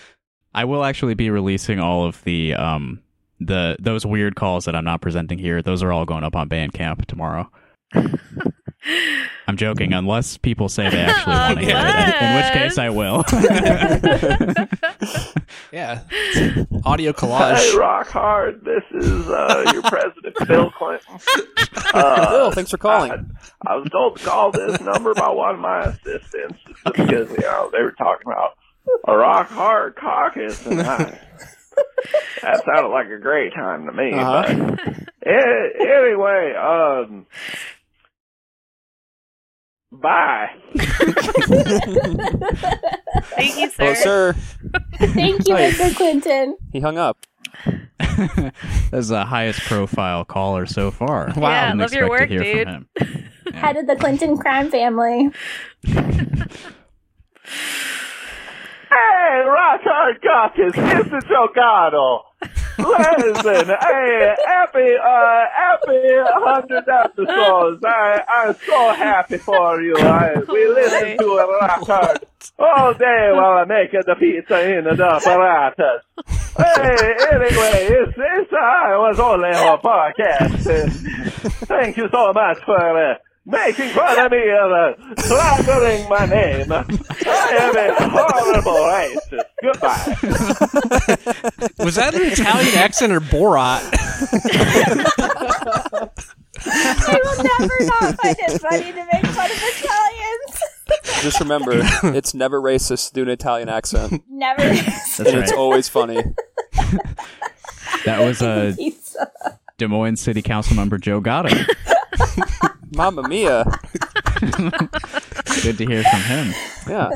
I will actually be releasing all of the um the those weird calls that I'm not presenting here. Those are all going up on Bandcamp tomorrow. I'm joking, unless people say they actually want to hear it, in which case I will. Yeah. Audio collage. Hey, rock hard. This is uh, your president, Bill Clinton. Uh, Bill, thanks for calling. I, I was told to call this number by one of my assistants because you know they were talking about a rock hard caucus, and I, that sounded like a great time to me. Uh-huh. But a- anyway, um, bye. Thank you, sir. Hello, sir. Thank you, Hi. Mr. Clinton. He hung up. That's the highest profile caller so far. Wow. Yeah, Didn't love your expect to work, hear dude. From him. Head of the Clinton crime family. Hey, rock hard caucus, Mr. Chocado. Listen, hey, happy, uh, happy hundred episodes. I, I'm so happy for you. I, we listen to a rock hard all day while I'm making the pizza in the apparatus. Hey, anyway, it's, it's, I was only on a podcast. Thank you so much for uh, making fun of me and uh, slandering my name. I am a horrible racist. Goodbye. Was that an Italian accent or Borat? I will never not find it funny to make fun of Italians. Just remember, it's never racist to do an Italian accent. Never. That's and That's it's always funny. That was a Pizza. Des Moines City Council member Joe Gatto. Mamma mia. Good to hear from him. Yeah.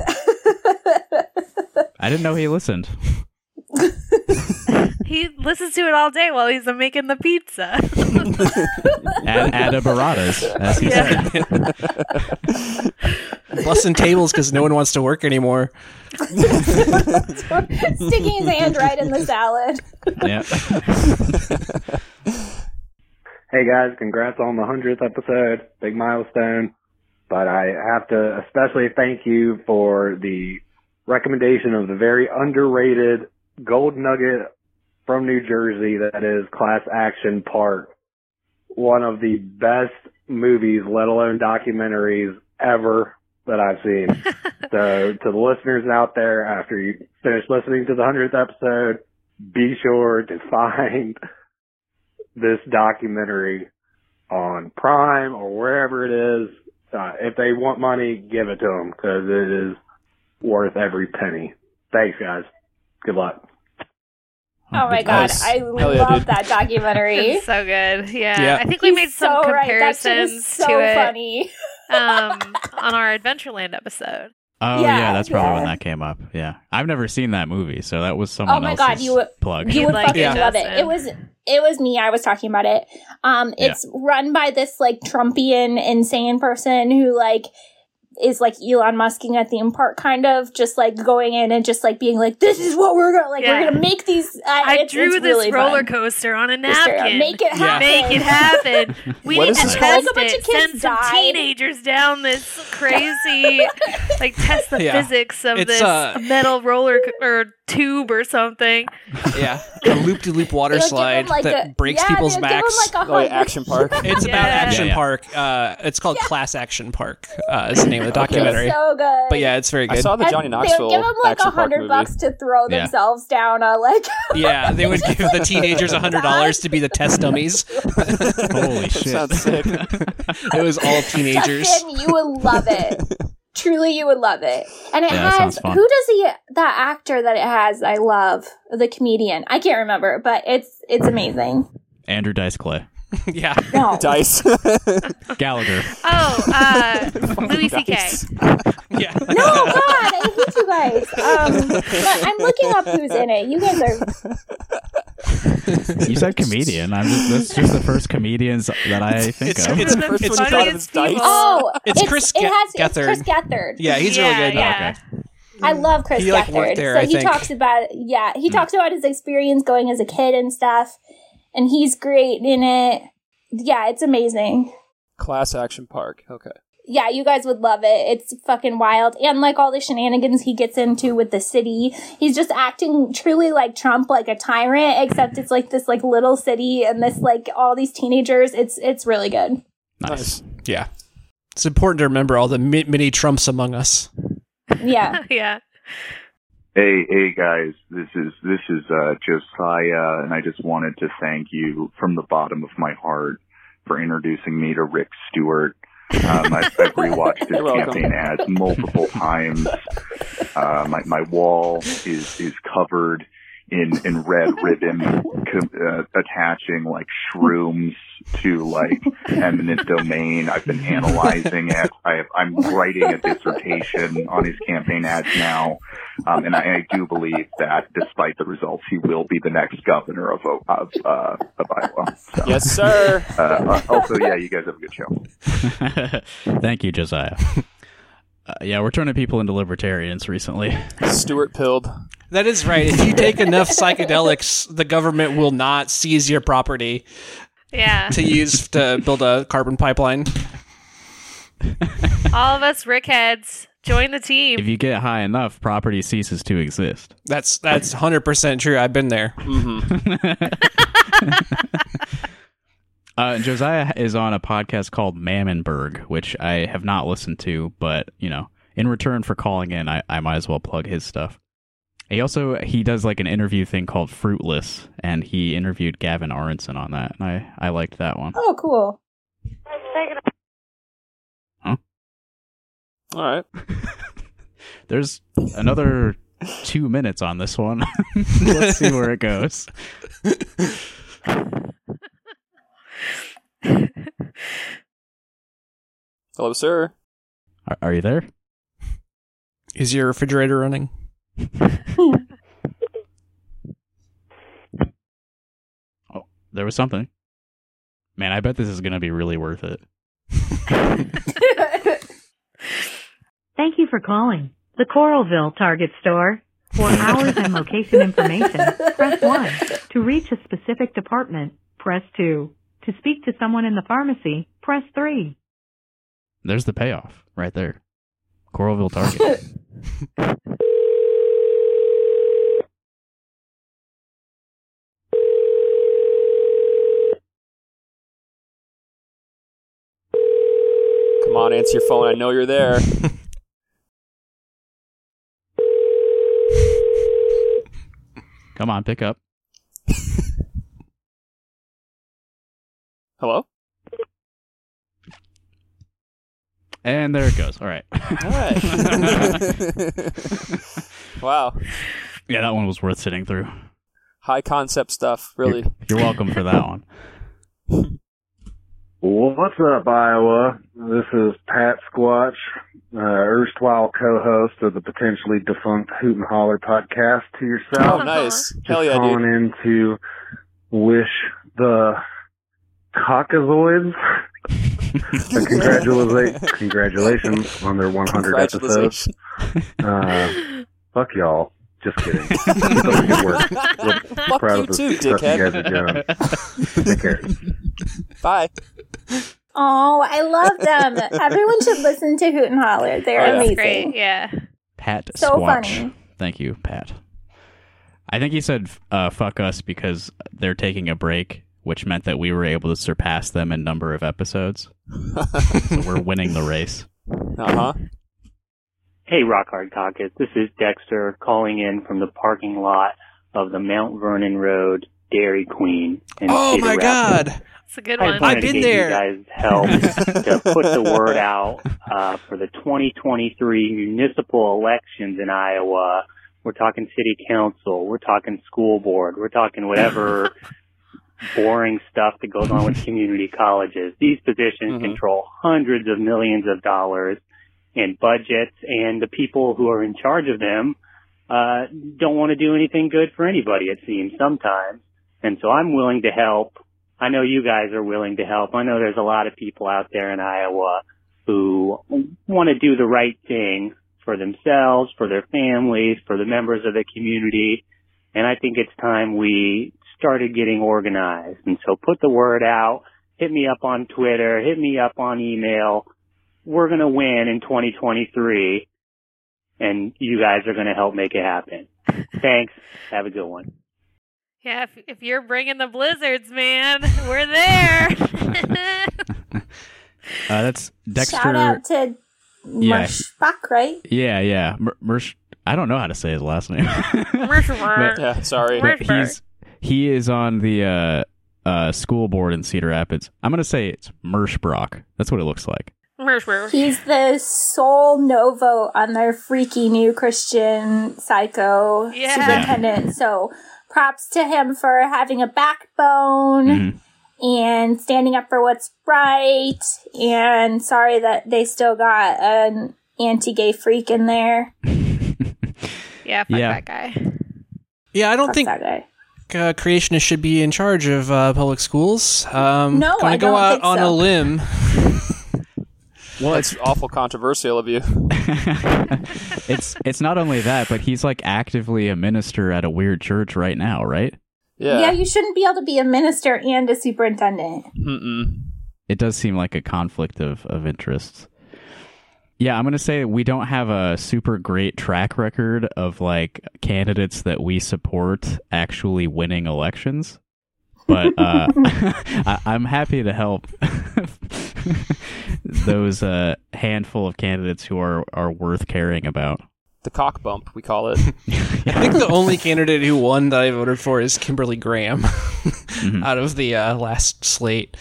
I didn't know he listened. He listens to it all day while he's making the pizza. Ad, adabaratas, as he Yeah. said. Busting tables because no one wants to work anymore. Sticking his hand right in the salad. Yeah. Hey guys, congrats on the 100th episode. Big milestone. But I have to especially thank you for the recommendation of the very underrated Gold Nugget from New Jersey that is Class Action Park. One of the best movies, let alone documentaries ever that I've seen. so to the listeners out there, after you finish listening to the 100th episode, be sure to find this documentary on Prime or wherever it is. Uh, if they want money, give it to them because it is worth every penny. Thanks, guys. Good luck. Oh my god, Nice. I Hell yeah, love dude. that documentary. It's so good. Yeah. Yeah. I think we made some so right. That shit comparisons is so to it funny. um, on our Adventureland episode. Oh yeah, Yeah, that's probably when that came up. Yeah, I've never seen that movie, so that was someone Oh my else's god, you would plug. you would like fucking it, love it. It was it was me. I was talking about it. Um, Yeah. it's run by this like Trumpian insane person who like is like Elon Musking a theme park, kind of just like going in and just like being like, "This is what we're gonna like. Yeah. We're gonna make these." Uh, I it's- drew it's this really roller fun. coaster on a Just straight up, napkin. Make it happen. Make it happen. We What need to this test called? A bunch it. of kids Send some teenagers down this crazy, like test the Yeah. physics of It's, this uh, metal roller co- or tube or something. Yeah, a loop-de-loop water They'll slide like, that a- breaks yeah, people's they'll give them, backs. like, a Oh, Action Park. It's about Action Yeah, yeah. Park. Uh, it's called Class Action Park. Uh, is the name of the Okay. documentary. So good. But yeah, it's very good. I saw the And Johnny They would Knoxville give them like Action a Park hundred movie. bucks to throw Yeah. themselves down a like. yeah, they would give the teenagers a hundred dollars to be the test dummies. Holy shit! Sounds sick. it was all teenagers. Justin, you would love it. Truly, you would love it. And it Yeah, that has sounds fun. who does the that actor that it has? I love the comedian. I can't remember, but it's it's amazing. Andrew Dice Clay, yeah, No, Dice. Gallagher. Oh, uh, Louis C.K. Yeah. no, God, I hate you guys. Um, but I'm looking up who's in it. You guys are You said comedian. I'm just, that's just the first comedians that I think It's- of. it's- The first it's one you thought of is Dice. oh, It's Chris it Ge- has it's Gethard. Chris Gethard. Yeah, he's really good. yeah. okay. I love Chris He, like, Gethard. there, so I he think. Talks about yeah, he talks about his experience going as a kid and stuff, and he's great in it. Yeah, it's amazing. Class Action Park. Okay. Yeah, you guys would love it. It's fucking wild. And like all the shenanigans he gets into with the city. He's just acting truly like Trump, like a tyrant, except it's like this like little city and this like all these teenagers. It's it's really good. Nice. Yeah, it's important to remember all the mini Trumps among us. Yeah. yeah. Hey, hey guys, this is this is uh, Josiah, and I just wanted to thank you from the bottom of my heart for introducing me to Rick Stewart. Um, I've, I've rewatched his campaign ads multiple times. Uh, my my wall is is covered in in red ribbon co- uh, attaching like shrooms to like eminent domain. I've been analyzing it. I have, I'm writing a dissertation on his campaign ads now, um, and I, I do believe that despite the results, he will be the next governor of of uh, of Iowa. So, Yes, sir. Uh, uh, also, yeah, you guys have a good show. Thank you, Josiah. Uh, yeah, we're turning people into libertarians recently. Stewart pilled. That is right. If you take enough psychedelics, the government will not seize your property Yeah. to use to build a carbon pipeline. All of us Rickheads, join the team. If you get high enough, property ceases to exist. That's that's hundred percent true. I've been there. Uh, Josiah is on a podcast called Mammonberg, which I have not listened to, but you know, in return for calling in, I, I might as well plug his stuff. He also he does like an interview thing called Fruitless, and he interviewed Gavin Aronsen on that, and I I liked that one. Oh, cool. All right. There's another two minutes on this one. Let's see where it goes. Hello, sir. Are, are you there? Is your refrigerator running? Oh, there was something. Man, I bet this is gonna be really worth it. Thank you for calling the Coralville Target Store. For hours and location information, press 1. To reach a specific department, press 2. To speak to someone in the pharmacy, press 3. There's the payoff right there. Coralville Target. Come on, answer your phone. I know you're there. Come on, pick up. Hello? And there it goes. All right. All right. wow. Yeah, that one was worth sitting through. High concept stuff, really. You're welcome for that one. What's up, Iowa? This is Pat Squatch, uh, erstwhile co-host of the potentially defunct Hoot and Holler podcast to yourself. Oh, nice. Just Hell yeah, calling dude. in to wish the Caucasoids a congratulations, congratulations on their 100 episodes. Uh, fuck y'all. Just kidding. Keep up the good work. Real Fuck proud you of the too, stuff you guys are doing. Take care. Bye. Oh, I love them. Everyone should listen to Hoot and Holler. They're Oh, yeah. amazing. Great, yeah. Pat So Squatch. funny. Thank you, Pat. I think he said uh, "fuck us" because they're taking a break, which meant that we were able to surpass them in number of episodes. so we're winning the race. Uh huh. Hey, Rock Hard Caucus. This is Dexter calling in from the parking lot of the Mount Vernon Road Dairy Queen. In Oh Cedar my Rapids. god! It's a good I one. just wanted I've been give there. You guys help to put the word out uh, for the 2023 municipal elections in Iowa. We're talking city council. We're talking school board. We're talking whatever boring stuff that goes on with community colleges. These positions control hundreds of millions of dollars in budgets, and the people who are in charge of them uh, don't want to do anything good for anybody. It seems sometimes, and so I'm willing to help. I know you guys are willing to help. I know there's a lot of people out there in Iowa who want to do the right thing for themselves, for their families, for the members of the community. And I think it's time we started getting organized. And so put the word out. Hit me up on Twitter. Hit me up on email. We're going to win in 2023 and you guys are going to help make it happen. Thanks. Have a good one. Yeah, if, if you're bringing the blizzards, man, we're there. Uh, that's Dexter. Shout out to Yeah. Marshbach, right? Yeah, yeah. Mersh, I don't know how to say his last name. yeah, sorry. But he's he is on the uh, uh, school board in Cedar Rapids. I'm gonna say it's Merschbrock. That's what it looks like. Merschbrock. He's the sole no vote on their freaky new Christian psycho Yeah. superintendent. So props to him for having a backbone and standing up for what's right. And sorry that they still got an anti gay freak in there. Yeah, fuck Yeah. that guy. Yeah, I don't Fuck think that guy. Uh, creationists should be in charge of uh, public schools. Um, No, gonna I go don't out think on a limb. Well, it's awful controversial of you. it's it's not only that, but he's like actively a minister at a weird church right now, right? Yeah. you shouldn't be able to be a minister and a superintendent. Mm-mm. It does seem like a conflict of of interests. Yeah, I'm gonna say we don't have a super great track record of like candidates that we support actually winning elections, but uh, I, I'm happy to help those uh, handful of candidates who are are worth caring about. The cock bump, we call it. I think the only candidate who won that I voted for is Kimberly Graham out of the uh, last slate.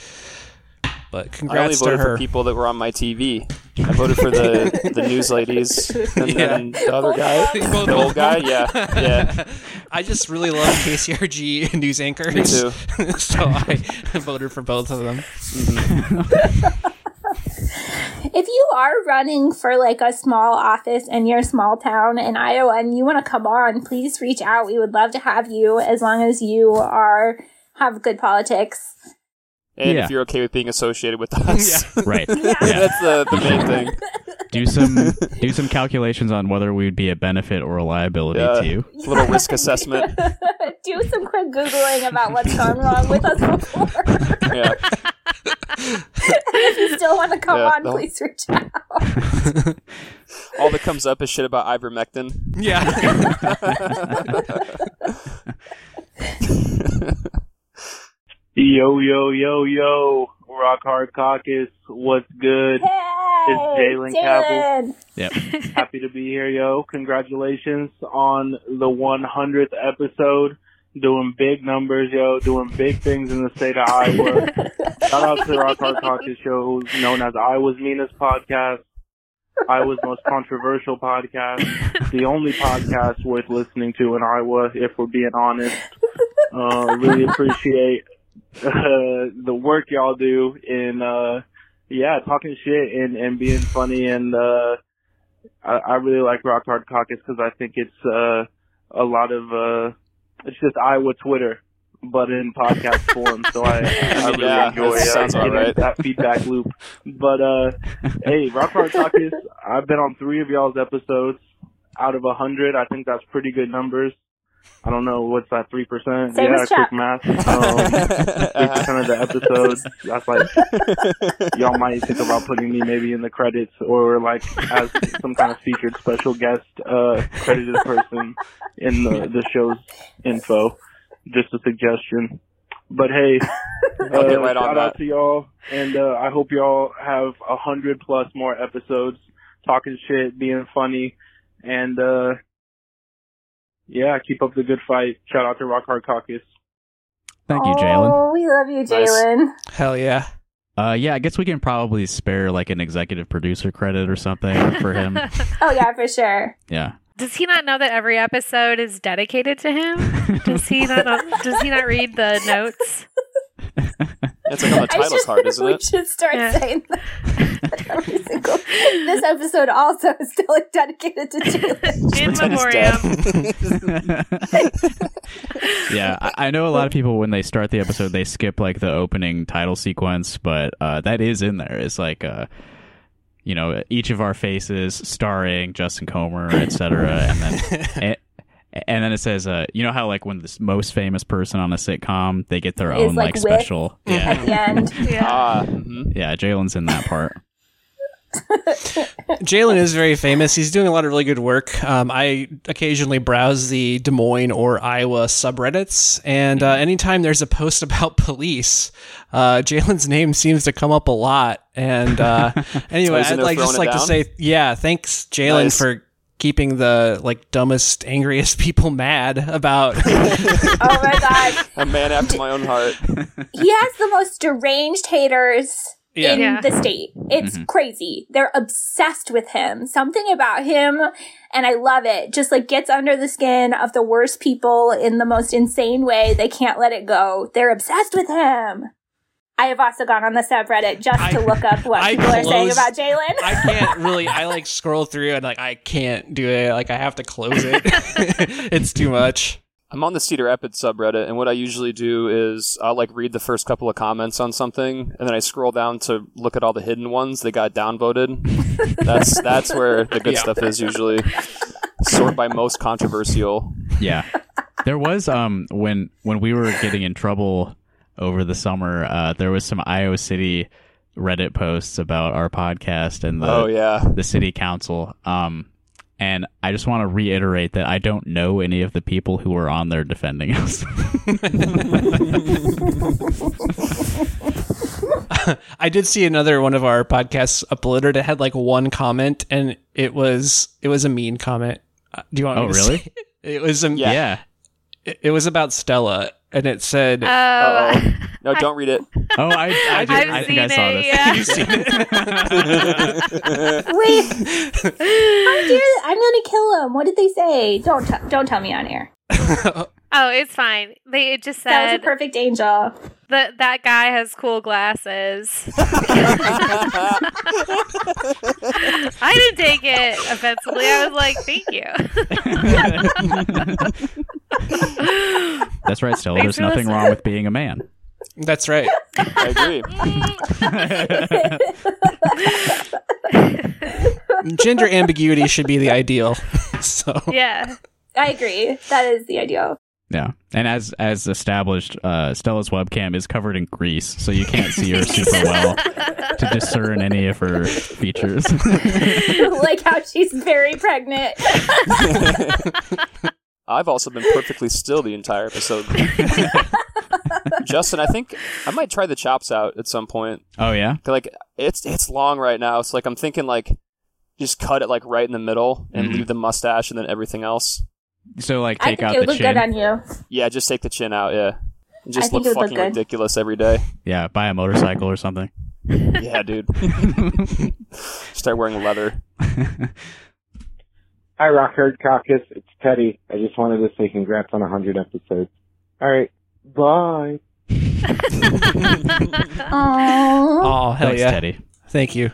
But congrats I only congrats to voted her. for people that were on my TV. I voted for the the news ladies and then the other guy, the old guy. Yeah, yeah. I just really love KCRG news anchors. Me too. so I voted for both of them. If you are running for like a small office in your small town in Iowa and you want to come on, please reach out. We would love to have you as long as you are have good politics. And Yeah. if you're okay with being associated with us, Right. That's the, the main thing. Do some do some calculations on whether we would be a benefit or a liability Yeah. to you. A little risk assessment. Do some quick googling about what's gone wrong with us before. Yeah. and if you still want to come Yeah, on, the- please reach out. All that comes up is shit about ivermectin. Yo, yo, yo, yo. Rock Hard Caucus. What's good? it's Jalen Cavil. Yep. Happy to be here, yo. Congratulations on the 100th episode. Doing big numbers, yo. Doing big things in the state of Iowa. Shout out to the Rock Hard Caucus show, known as Iowa's Meanest Podcast. Iowa's most controversial podcast. The only podcast worth listening to in Iowa, if we're being honest. Uh, really appreciate uh, the work y'all do in, uh, yeah, talking shit and, and being funny. And, uh, I, I really like Rock Hard Caucus because I think it's, uh, a lot of, uh, it's just Iowa Twitter, but in podcast form. So I, I really Yeah, enjoy that uh, getting right. that feedback loop. But, uh, hey, Rock Hard Caucus, I've been on three of y'all's episodes out of a hundred. I think that's pretty good numbers. I don't know what's that three percent. Same Yeah, as quick Chuck. math. Three percent of the episodes. That's like y'all might think about putting me maybe in the credits or like as some kind of featured special guest, uh, credited person in the the show's info. Just a suggestion. But hey, uh, get right on shout that. out to y'all, and uh, I hope y'all have a hundred plus more episodes talking shit, being funny, and uh, yeah, keep up the good fight. Shout out to Rock Hard Caucus. Thank you, Jalen. Oh, we love you, Jalen. Hell yeah. Uh, yeah, I guess we can probably spare like an executive producer credit or something for him. Oh yeah, for sure. Yeah. Does he not know that every episode is dedicated to him? Does he not? Does he not read the notes? It's like on the title card, isn't we it? should start saying that. Every single- this episode also is still dedicated to Jalen. In memoriam. yeah, I, I know a lot of people when they start the episode they skip like the opening title sequence, but uh, that is in there. It's like uh, you know each of our faces starring Justin Comer, etc. And then and, and then it says, uh, you know how like when the most famous person on a sitcom they get their Is, own like, like, with special. at the end. Yeah. Ah, mhm. Yeah, Jalen's in that part. Jalen is very famous. He's doing a lot of really good work. Um, I occasionally browse the Des Moines or Iowa subreddits, and uh, anytime there's a post about police, uh, Jalen's name seems to come up a lot. And uh, anyway, he's in I'd there like just throwing like it to down? say, yeah, thanks, Jalen, Nice. for keeping the like dumbest, angriest people mad about. oh my god. A man after my own heart. he has the most deranged haters Yeah. in Yeah. the state. It's mm-hmm. crazy. They're obsessed with him. Something about him, and I love it, just like gets under the skin of the worst people in the most insane way. They can't let it go. They're obsessed with him. I have also gone on the subreddit just to look up what I people are saying about Jalen. I can't really. I like scroll through and like I can't do it. Like I have to close it. it's too much. I'm on the Cedar Rapids subreddit, and what I usually do is I'll like read the first couple of comments on something, and then I scroll down to look at all the hidden ones that got downvoted. that's that's where the good Yeah. stuff is usually. Sort by most controversial. Yeah. There was um when when we were getting in trouble over the summer, uh there was some Iowa City Reddit posts about our podcast and the Oh, yeah. the city council. Um and I just want to reiterate that I don't know any of the people who were on there defending us. I did see another one of our podcasts uploaded. It had like one comment, and it was it was a mean comment. Uh, Do you want? Oh, me to really? say- It was a Yeah. Yeah. It, it was about Stella, and it said, Oh. No, don't read it. Oh, I I, did, I've I think I saw it, this. yeah. You've seen it. Wait, how dare I'm gonna kill him. What did they say? Don't t- don't tell me on air. Oh, it's fine. They it just said That was a perfect angel. that that guy has cool glasses. I didn't take it offensively. I was like, "Thank you." That's right, Stella. Thanks There's nothing listening. wrong with being a man. That's right. I agree. Gender ambiguity should be the ideal. So yeah. I agree. That is the ideal. Yeah, and as as established, uh, Stella's webcam is covered in grease, so you can't see her super well to discern any of her features. like how she's very pregnant. I've also been perfectly still the entire episode. Justin, I think I might try the chops out at some point. oh yeah, Like it's it's long right now. It's like I'm thinking like just cut it like right in the middle and Mhm. leave the mustache and then everything else. so like I take think out it would the look chin. good on you. Yeah, just take the chin out. Yeah, and just I look it would look fucking ridiculous every day. Yeah, buy a motorcycle or something. Yeah, dude. Start wearing leather. Hi, Rock Hard Caucus. It's Teddy. I just wanted to say congrats on 100 episodes. All right. Bye. Aww. Oh hell Thanks, yeah, Teddy. Thank you.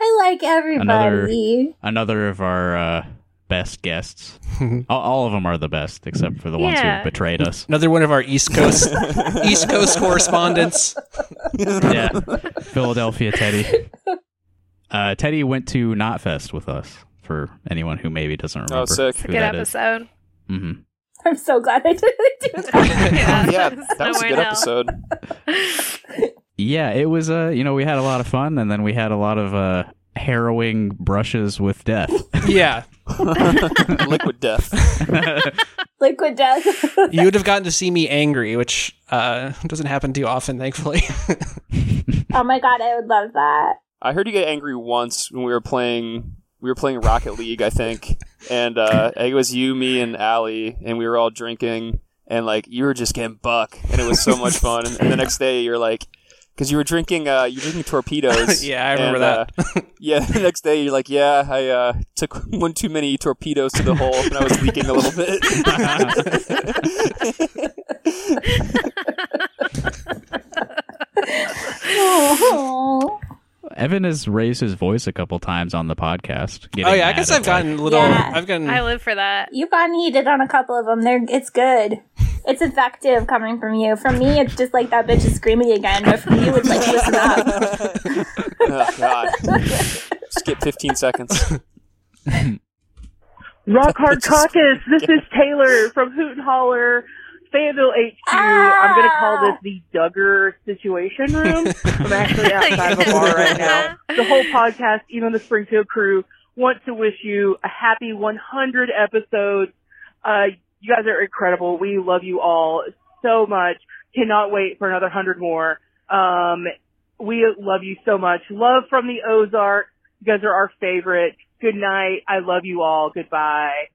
I like Another everybody. another of our uh, best guests. all, all of them are the best, except for the ones Yeah. who betrayed us. Another one of our East Coast East Coast correspondents. yeah, Philadelphia Teddy. Uh, Teddy went to Knotfest with us. For anyone who maybe doesn't remember, Oh, sick. who Good that is. episode. hmm I'm so glad I didn't do that. Yeah, Yeah, there's that was a good now. episode. Yeah, it was. Uh, you know, we had a lot of fun, and then we had a lot of uh, harrowing brushes with death. Yeah, Liquid death. Liquid death. you would have gotten to see me angry, which uh, doesn't happen too often, thankfully. oh my god, I would love that. I heard you get angry once when we were playing. We were playing Rocket League, I think, and uh, it was you, me, and Allie, and we were all drinking, and like you were just getting buck, and it was so much fun. And, and the next day, you're like, because you were drinking, uh, you were drinking torpedoes. Yeah, I remember and, uh, yeah, the next day, you're like, yeah, I uh, took one too many torpedoes to the hole, and I was leaking a little bit. Oh. Evan has raised his voice a couple times on the podcast. oh yeah, I guess I've gotten a little. Yeah. I've gotten. I live for that. You've gotten heated on a couple of them. They're it's good. It's effective coming from you. From me, it's just like that bitch is screaming again. But from you, it's like listen up. oh God! Skip 15 seconds. Rock Hard Caucus, this is Taylor from Hoot and Holler, Fayetteville HQ. I'm going to call this the Duggar Situation Room. I'm actually outside of a bar right now. The whole podcast, even the Springfield crew, want to wish you a happy 100 episodes. Uh, you guys are incredible. We love you all so much. Cannot wait for another 100 more. Um, we love you so much. Love from the Ozark. You guys are our favorite. Good night. I love you all. Goodbye.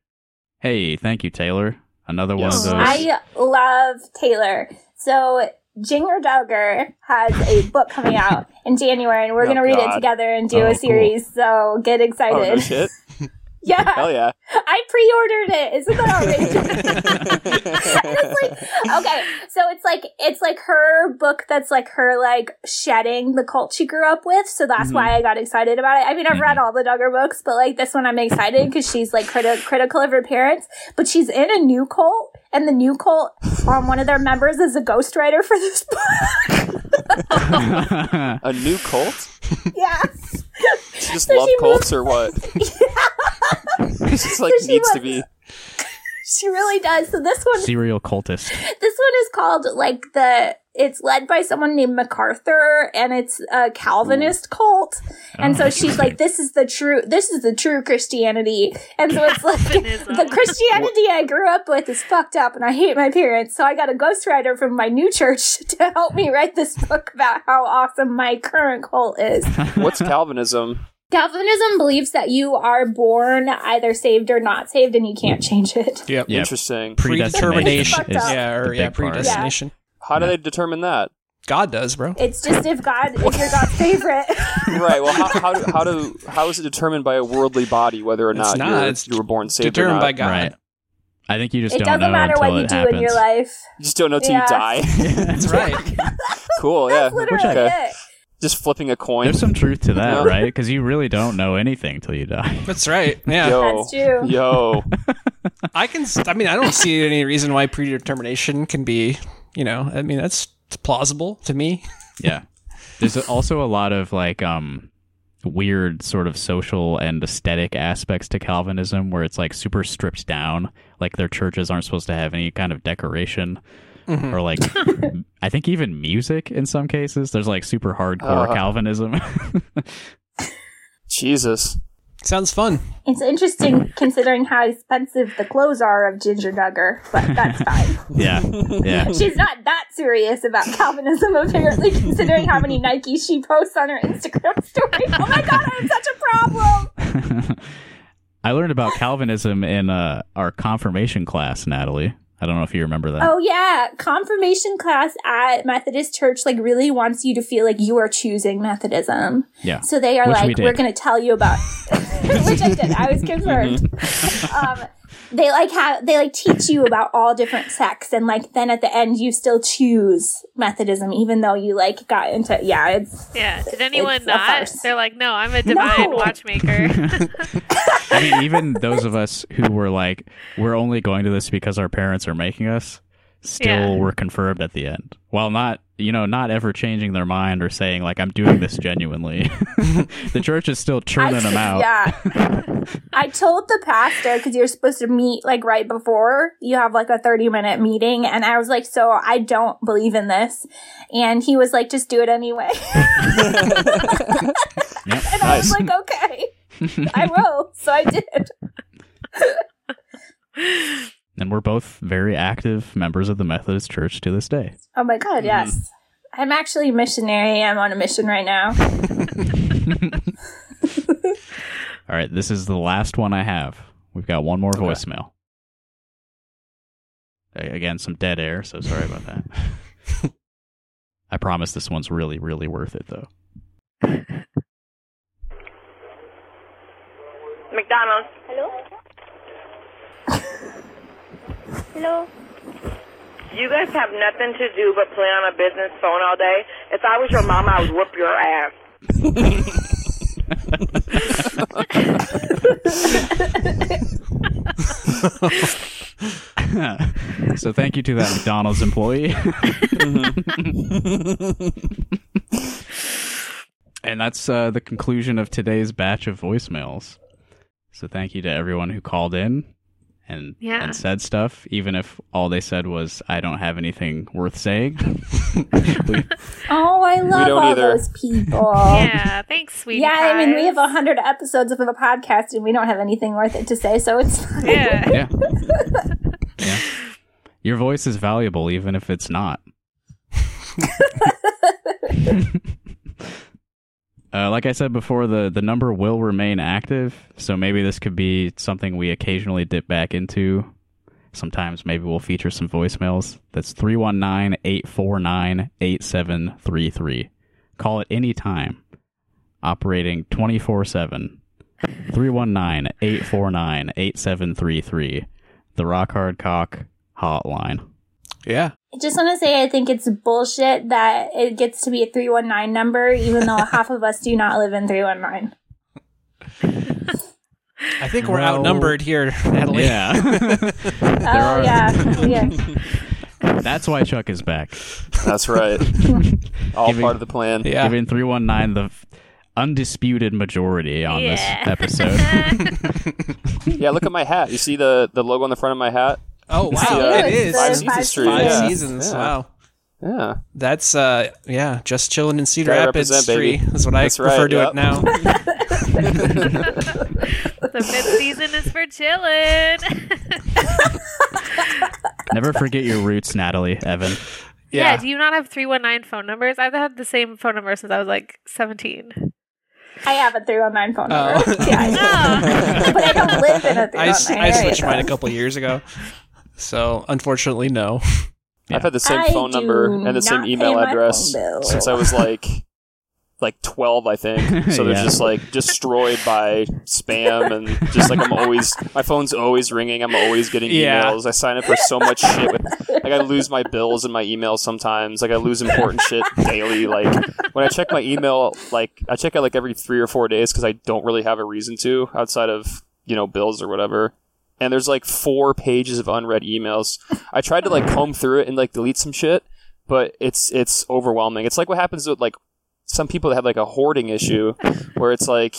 Hey, thank you, Taylor. Another one of those. I love Taylor. So Jinger Duggar has a book coming out in January, and we're Oh, going to read it together and do Oh, a cool. series. So get excited. Oh, no shit. Yeah. Hell yeah. I pre-ordered it. Isn't that outrageous? it's like okay, so it's like it's like her book that's like her like shedding the cult she grew up with. So that's Mm-hmm. why I got excited about it. I mean, I've read all the Duggar books, but like this one, I'm excited because she's like criti- critical of her parents, but she's in a new cult, and the new cult, um, one of their members is a ghostwriter for this book. a new cult? Yes. She just So love she cults or what? It's just like So she needs to be. She really does. So this one Serial cultist. This one is called like the. It's led by someone named MacArthur, and it's a Calvinist cult. And Oh, so she's like, "This is the true. This is the true Christianity." And so it's like the Christianity I grew up with is fucked up, and I hate my parents. So I got a ghostwriter from my new church to help me write this book about how awesome my current cult is. What's Calvinism? Calvinism believes that you are born either saved or not saved, and you can't change it. Yep. Interesting. Predetermination. It's. Yeah, or yeah, big part. predestination. How do they determine that? God does, bro. It's just if God, if you're God's favorite. right. Well, how, how, do, how do how is it determined by a worldly body whether or It's not, not. You're, It's you were born saved determined or not? by God. Right. I think you just it don't doesn't matter until what you do happens. in your life. You just don't know till Yeah. you die. That's right. cool. Yeah. Literally Okay. it. Just flipping a coin. There's some truth to that, right? Because you really don't know anything till you die. That's right. Yeah. Yo. That's true. Yo. I can. I mean, I don't see any reason why predetermination can be. You know, I mean, that's plausible to me. Yeah. There's also a lot of like um weird sort of social and aesthetic aspects to Calvinism where it's like super stripped down. Like their churches aren't supposed to have any kind of decoration. Mhm. Or like I think even music in some cases. There's like super hardcore Uh. Calvinism. Jesus. Sounds fun. It's interesting considering how expensive the clothes are of Jinger Duggar, but that's fine. yeah. Yeah. She's not that serious about Calvinism, apparently, considering how many Nikes she posts on her Instagram story. Oh my god, I have such a problem! I learned about Calvinism in uh, our confirmation class, Natalie. I don't know if you remember that. Oh yeah, confirmation class at Methodist Church like really wants you to feel like you are choosing Methodism. Yeah. So they are Which like, did. we're going to tell you about, which I did. I was confirmed. um, they like have they like teach you about all different sects, and like then at the end you still choose Methodism, even though you like got into yeah. It's Yeah. Did anyone not? They're like, no, I'm a divine No. watchmaker. I mean, even those of us who were like, we're only going to this because our parents are making us, still Yeah. were confirmed at the end. While not, you know, not ever changing their mind or saying like, I'm doing this genuinely. the church is still churning them out. Yeah. I told the pastor because you're supposed to meet like right before you have like a 30 minute meeting. And I was like, so I don't believe in this. And he was like, just do it anyway. Yep. And I was like, okay, I will. So I did. And we're both very active members of the Methodist Church to this day. Oh my God, mm-hmm. yes. I'm actually a missionary. I'm on a mission right now. All right, this is the last one I have. We've got one more voicemail. A- Again, some dead air, so sorry about that. I promise this one's really, really worth it, though. McDonald's. Hello? Hello? You guys have nothing to do but play on a business phone all day. If I was your mom, I would whoop your ass. so thank you to that McDonald's employee. and that's uh, the conclusion of today's batch of voicemails. So thank you to everyone who called in and Yeah. and said stuff, even if all they said was "I don't have anything worth saying." We- Oh, I love all either. those people. yeah. Thanks, sweetie. Yeah, I mean, we have a hundred episodes of a podcast, and we don't have anything worth it to say, so it's fine. Yeah. yeah, yeah. Your voice is valuable, even if it's not. Uh, like I said before, the, the number will remain active, so maybe this could be something we occasionally dip back into. Sometimes maybe we'll feature some voicemails. That's 319 849 8733. Call it any time. Operating 24 7. 319 849 8733. The Rock Hard Cock Hotline. Yeah. I just want to say I think it's bullshit that it gets to be a 319 number, even though half of us do not live in 319. I think we're Well, outnumbered here, Natalie. Yeah. oh, yeah. yeah. That's why Chuck is back. That's right. All Giving- part of the plan. Yeah. Giving 319 the f- undisputed majority on this episode. yeah, look at my hat. You see the the logo on the front of my hat? Oh wow, the, uh, it is Five Seasons Street. Five yeah. seasons. Yeah. Wow. Yeah. That's uh yeah, just chilling in Cedar Gotta Rapids represent, Street. baby. That's what I That's refer to yep. it now. The fifth season is for chilling. Never forget your roots, Natalie, Evan. yeah. Do you not have 319 phone numbers? I've had the same phone number since I was like 17. I have a 319 phone number. Oh. Yeah, I know. but I don't live in a 319 I, s- I area, switched mine a couple years ago. So unfortunately no. I've had the same I phone number and the same email address since I was like like 12 I think. So they're Yeah. just like destroyed by spam and just like I'm always my phone's always ringing. I'm always getting Yeah. emails. I sign up for so much shit with like I lose my bills in my emails sometimes. Like I lose important shit daily like when I check my email like I check it like every 3 or 4 days cuz I don't really have a reason to outside of, you know, bills or whatever. And there's like four pages of unread emails. I tried to like comb through it and like delete some shit, but it's it's overwhelming. It's like what happens with like some people that have like a hoarding issue where it's like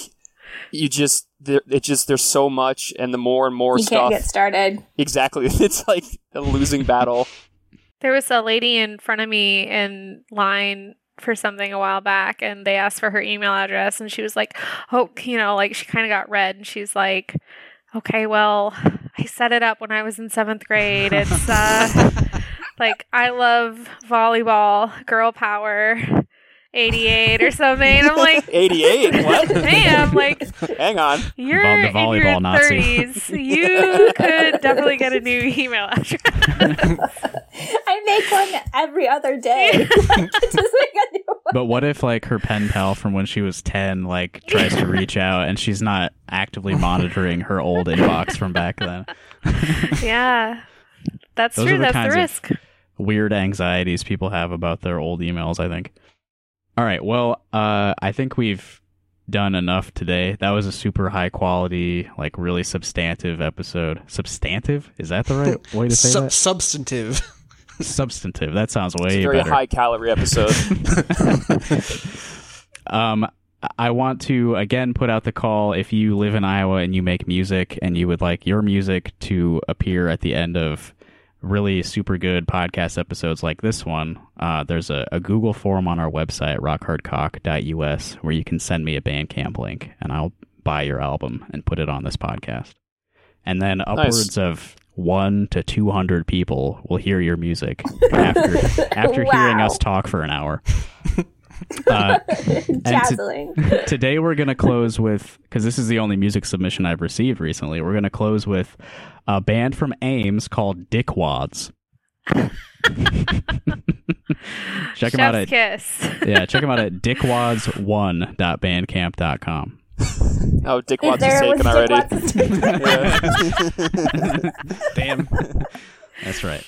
you just it just there's so much and the more and more You stuff can't get started. exactly it's like a losing battle There was a lady in front of me in line for something a while back, and they asked for her email address, and she was like, "Oh, you know, like she kind of got red." And she's like, "Okay, well, I set it up when I was in seventh grade. It's uh, like I love volleyball, girl power." 88 or something. And I'm like, 88 what damn, like, hang on you're Vol- the in your volleyball Nazi. 30s. You could definitely get a new email address. I make one every other day. Just make a new one. But what if like her pen pal from when she was 10 like tries to reach out and she's not actively monitoring her old inbox from back then? yeah. That's Those true. are the That's kinds the of risk. weird anxieties people have about their old emails, I think. All right, well, uh I think we've done enough today. That was a super high quality, like really substantive episode. Substantive? Is that the right way to say Sub- that? substantive. Substantive. That sounds it's way a very better. high calorie episode Um, I want to again put out the call if you live in Iowa and you make music and you would like your music to appear at the end of really super good podcast episodes like this one. Uh, there's a, a Google form on our website, rockhardcock.us, where you can send me a Bandcamp link and I'll buy your album and put it on this podcast. And then upwards of one to 200 people will hear your music after, after hearing us talk for an hour. Uh, and to- Dazzling. today we're going to close with because this is the only music submission I've received recently. We're going to close with a band from Ames called Dickwads. check them out at kiss. yeah, check them out at dickwads1.bandcamp.com. oh Dick If Watts is taken already Damn. That's right.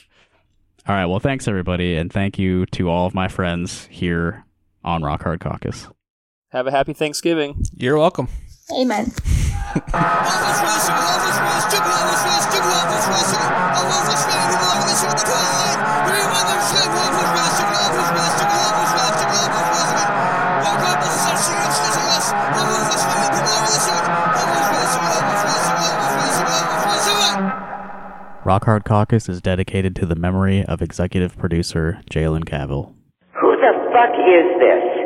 All right. Well, thanks everybody, and thank you to all of my friends here on Rock Hard Caucus. have a happy Thanksgiving You're welcome. Amen. Rock Hard Caucus is dedicated to the memory of executive producer Jalen Cavil. Who the fuck is this?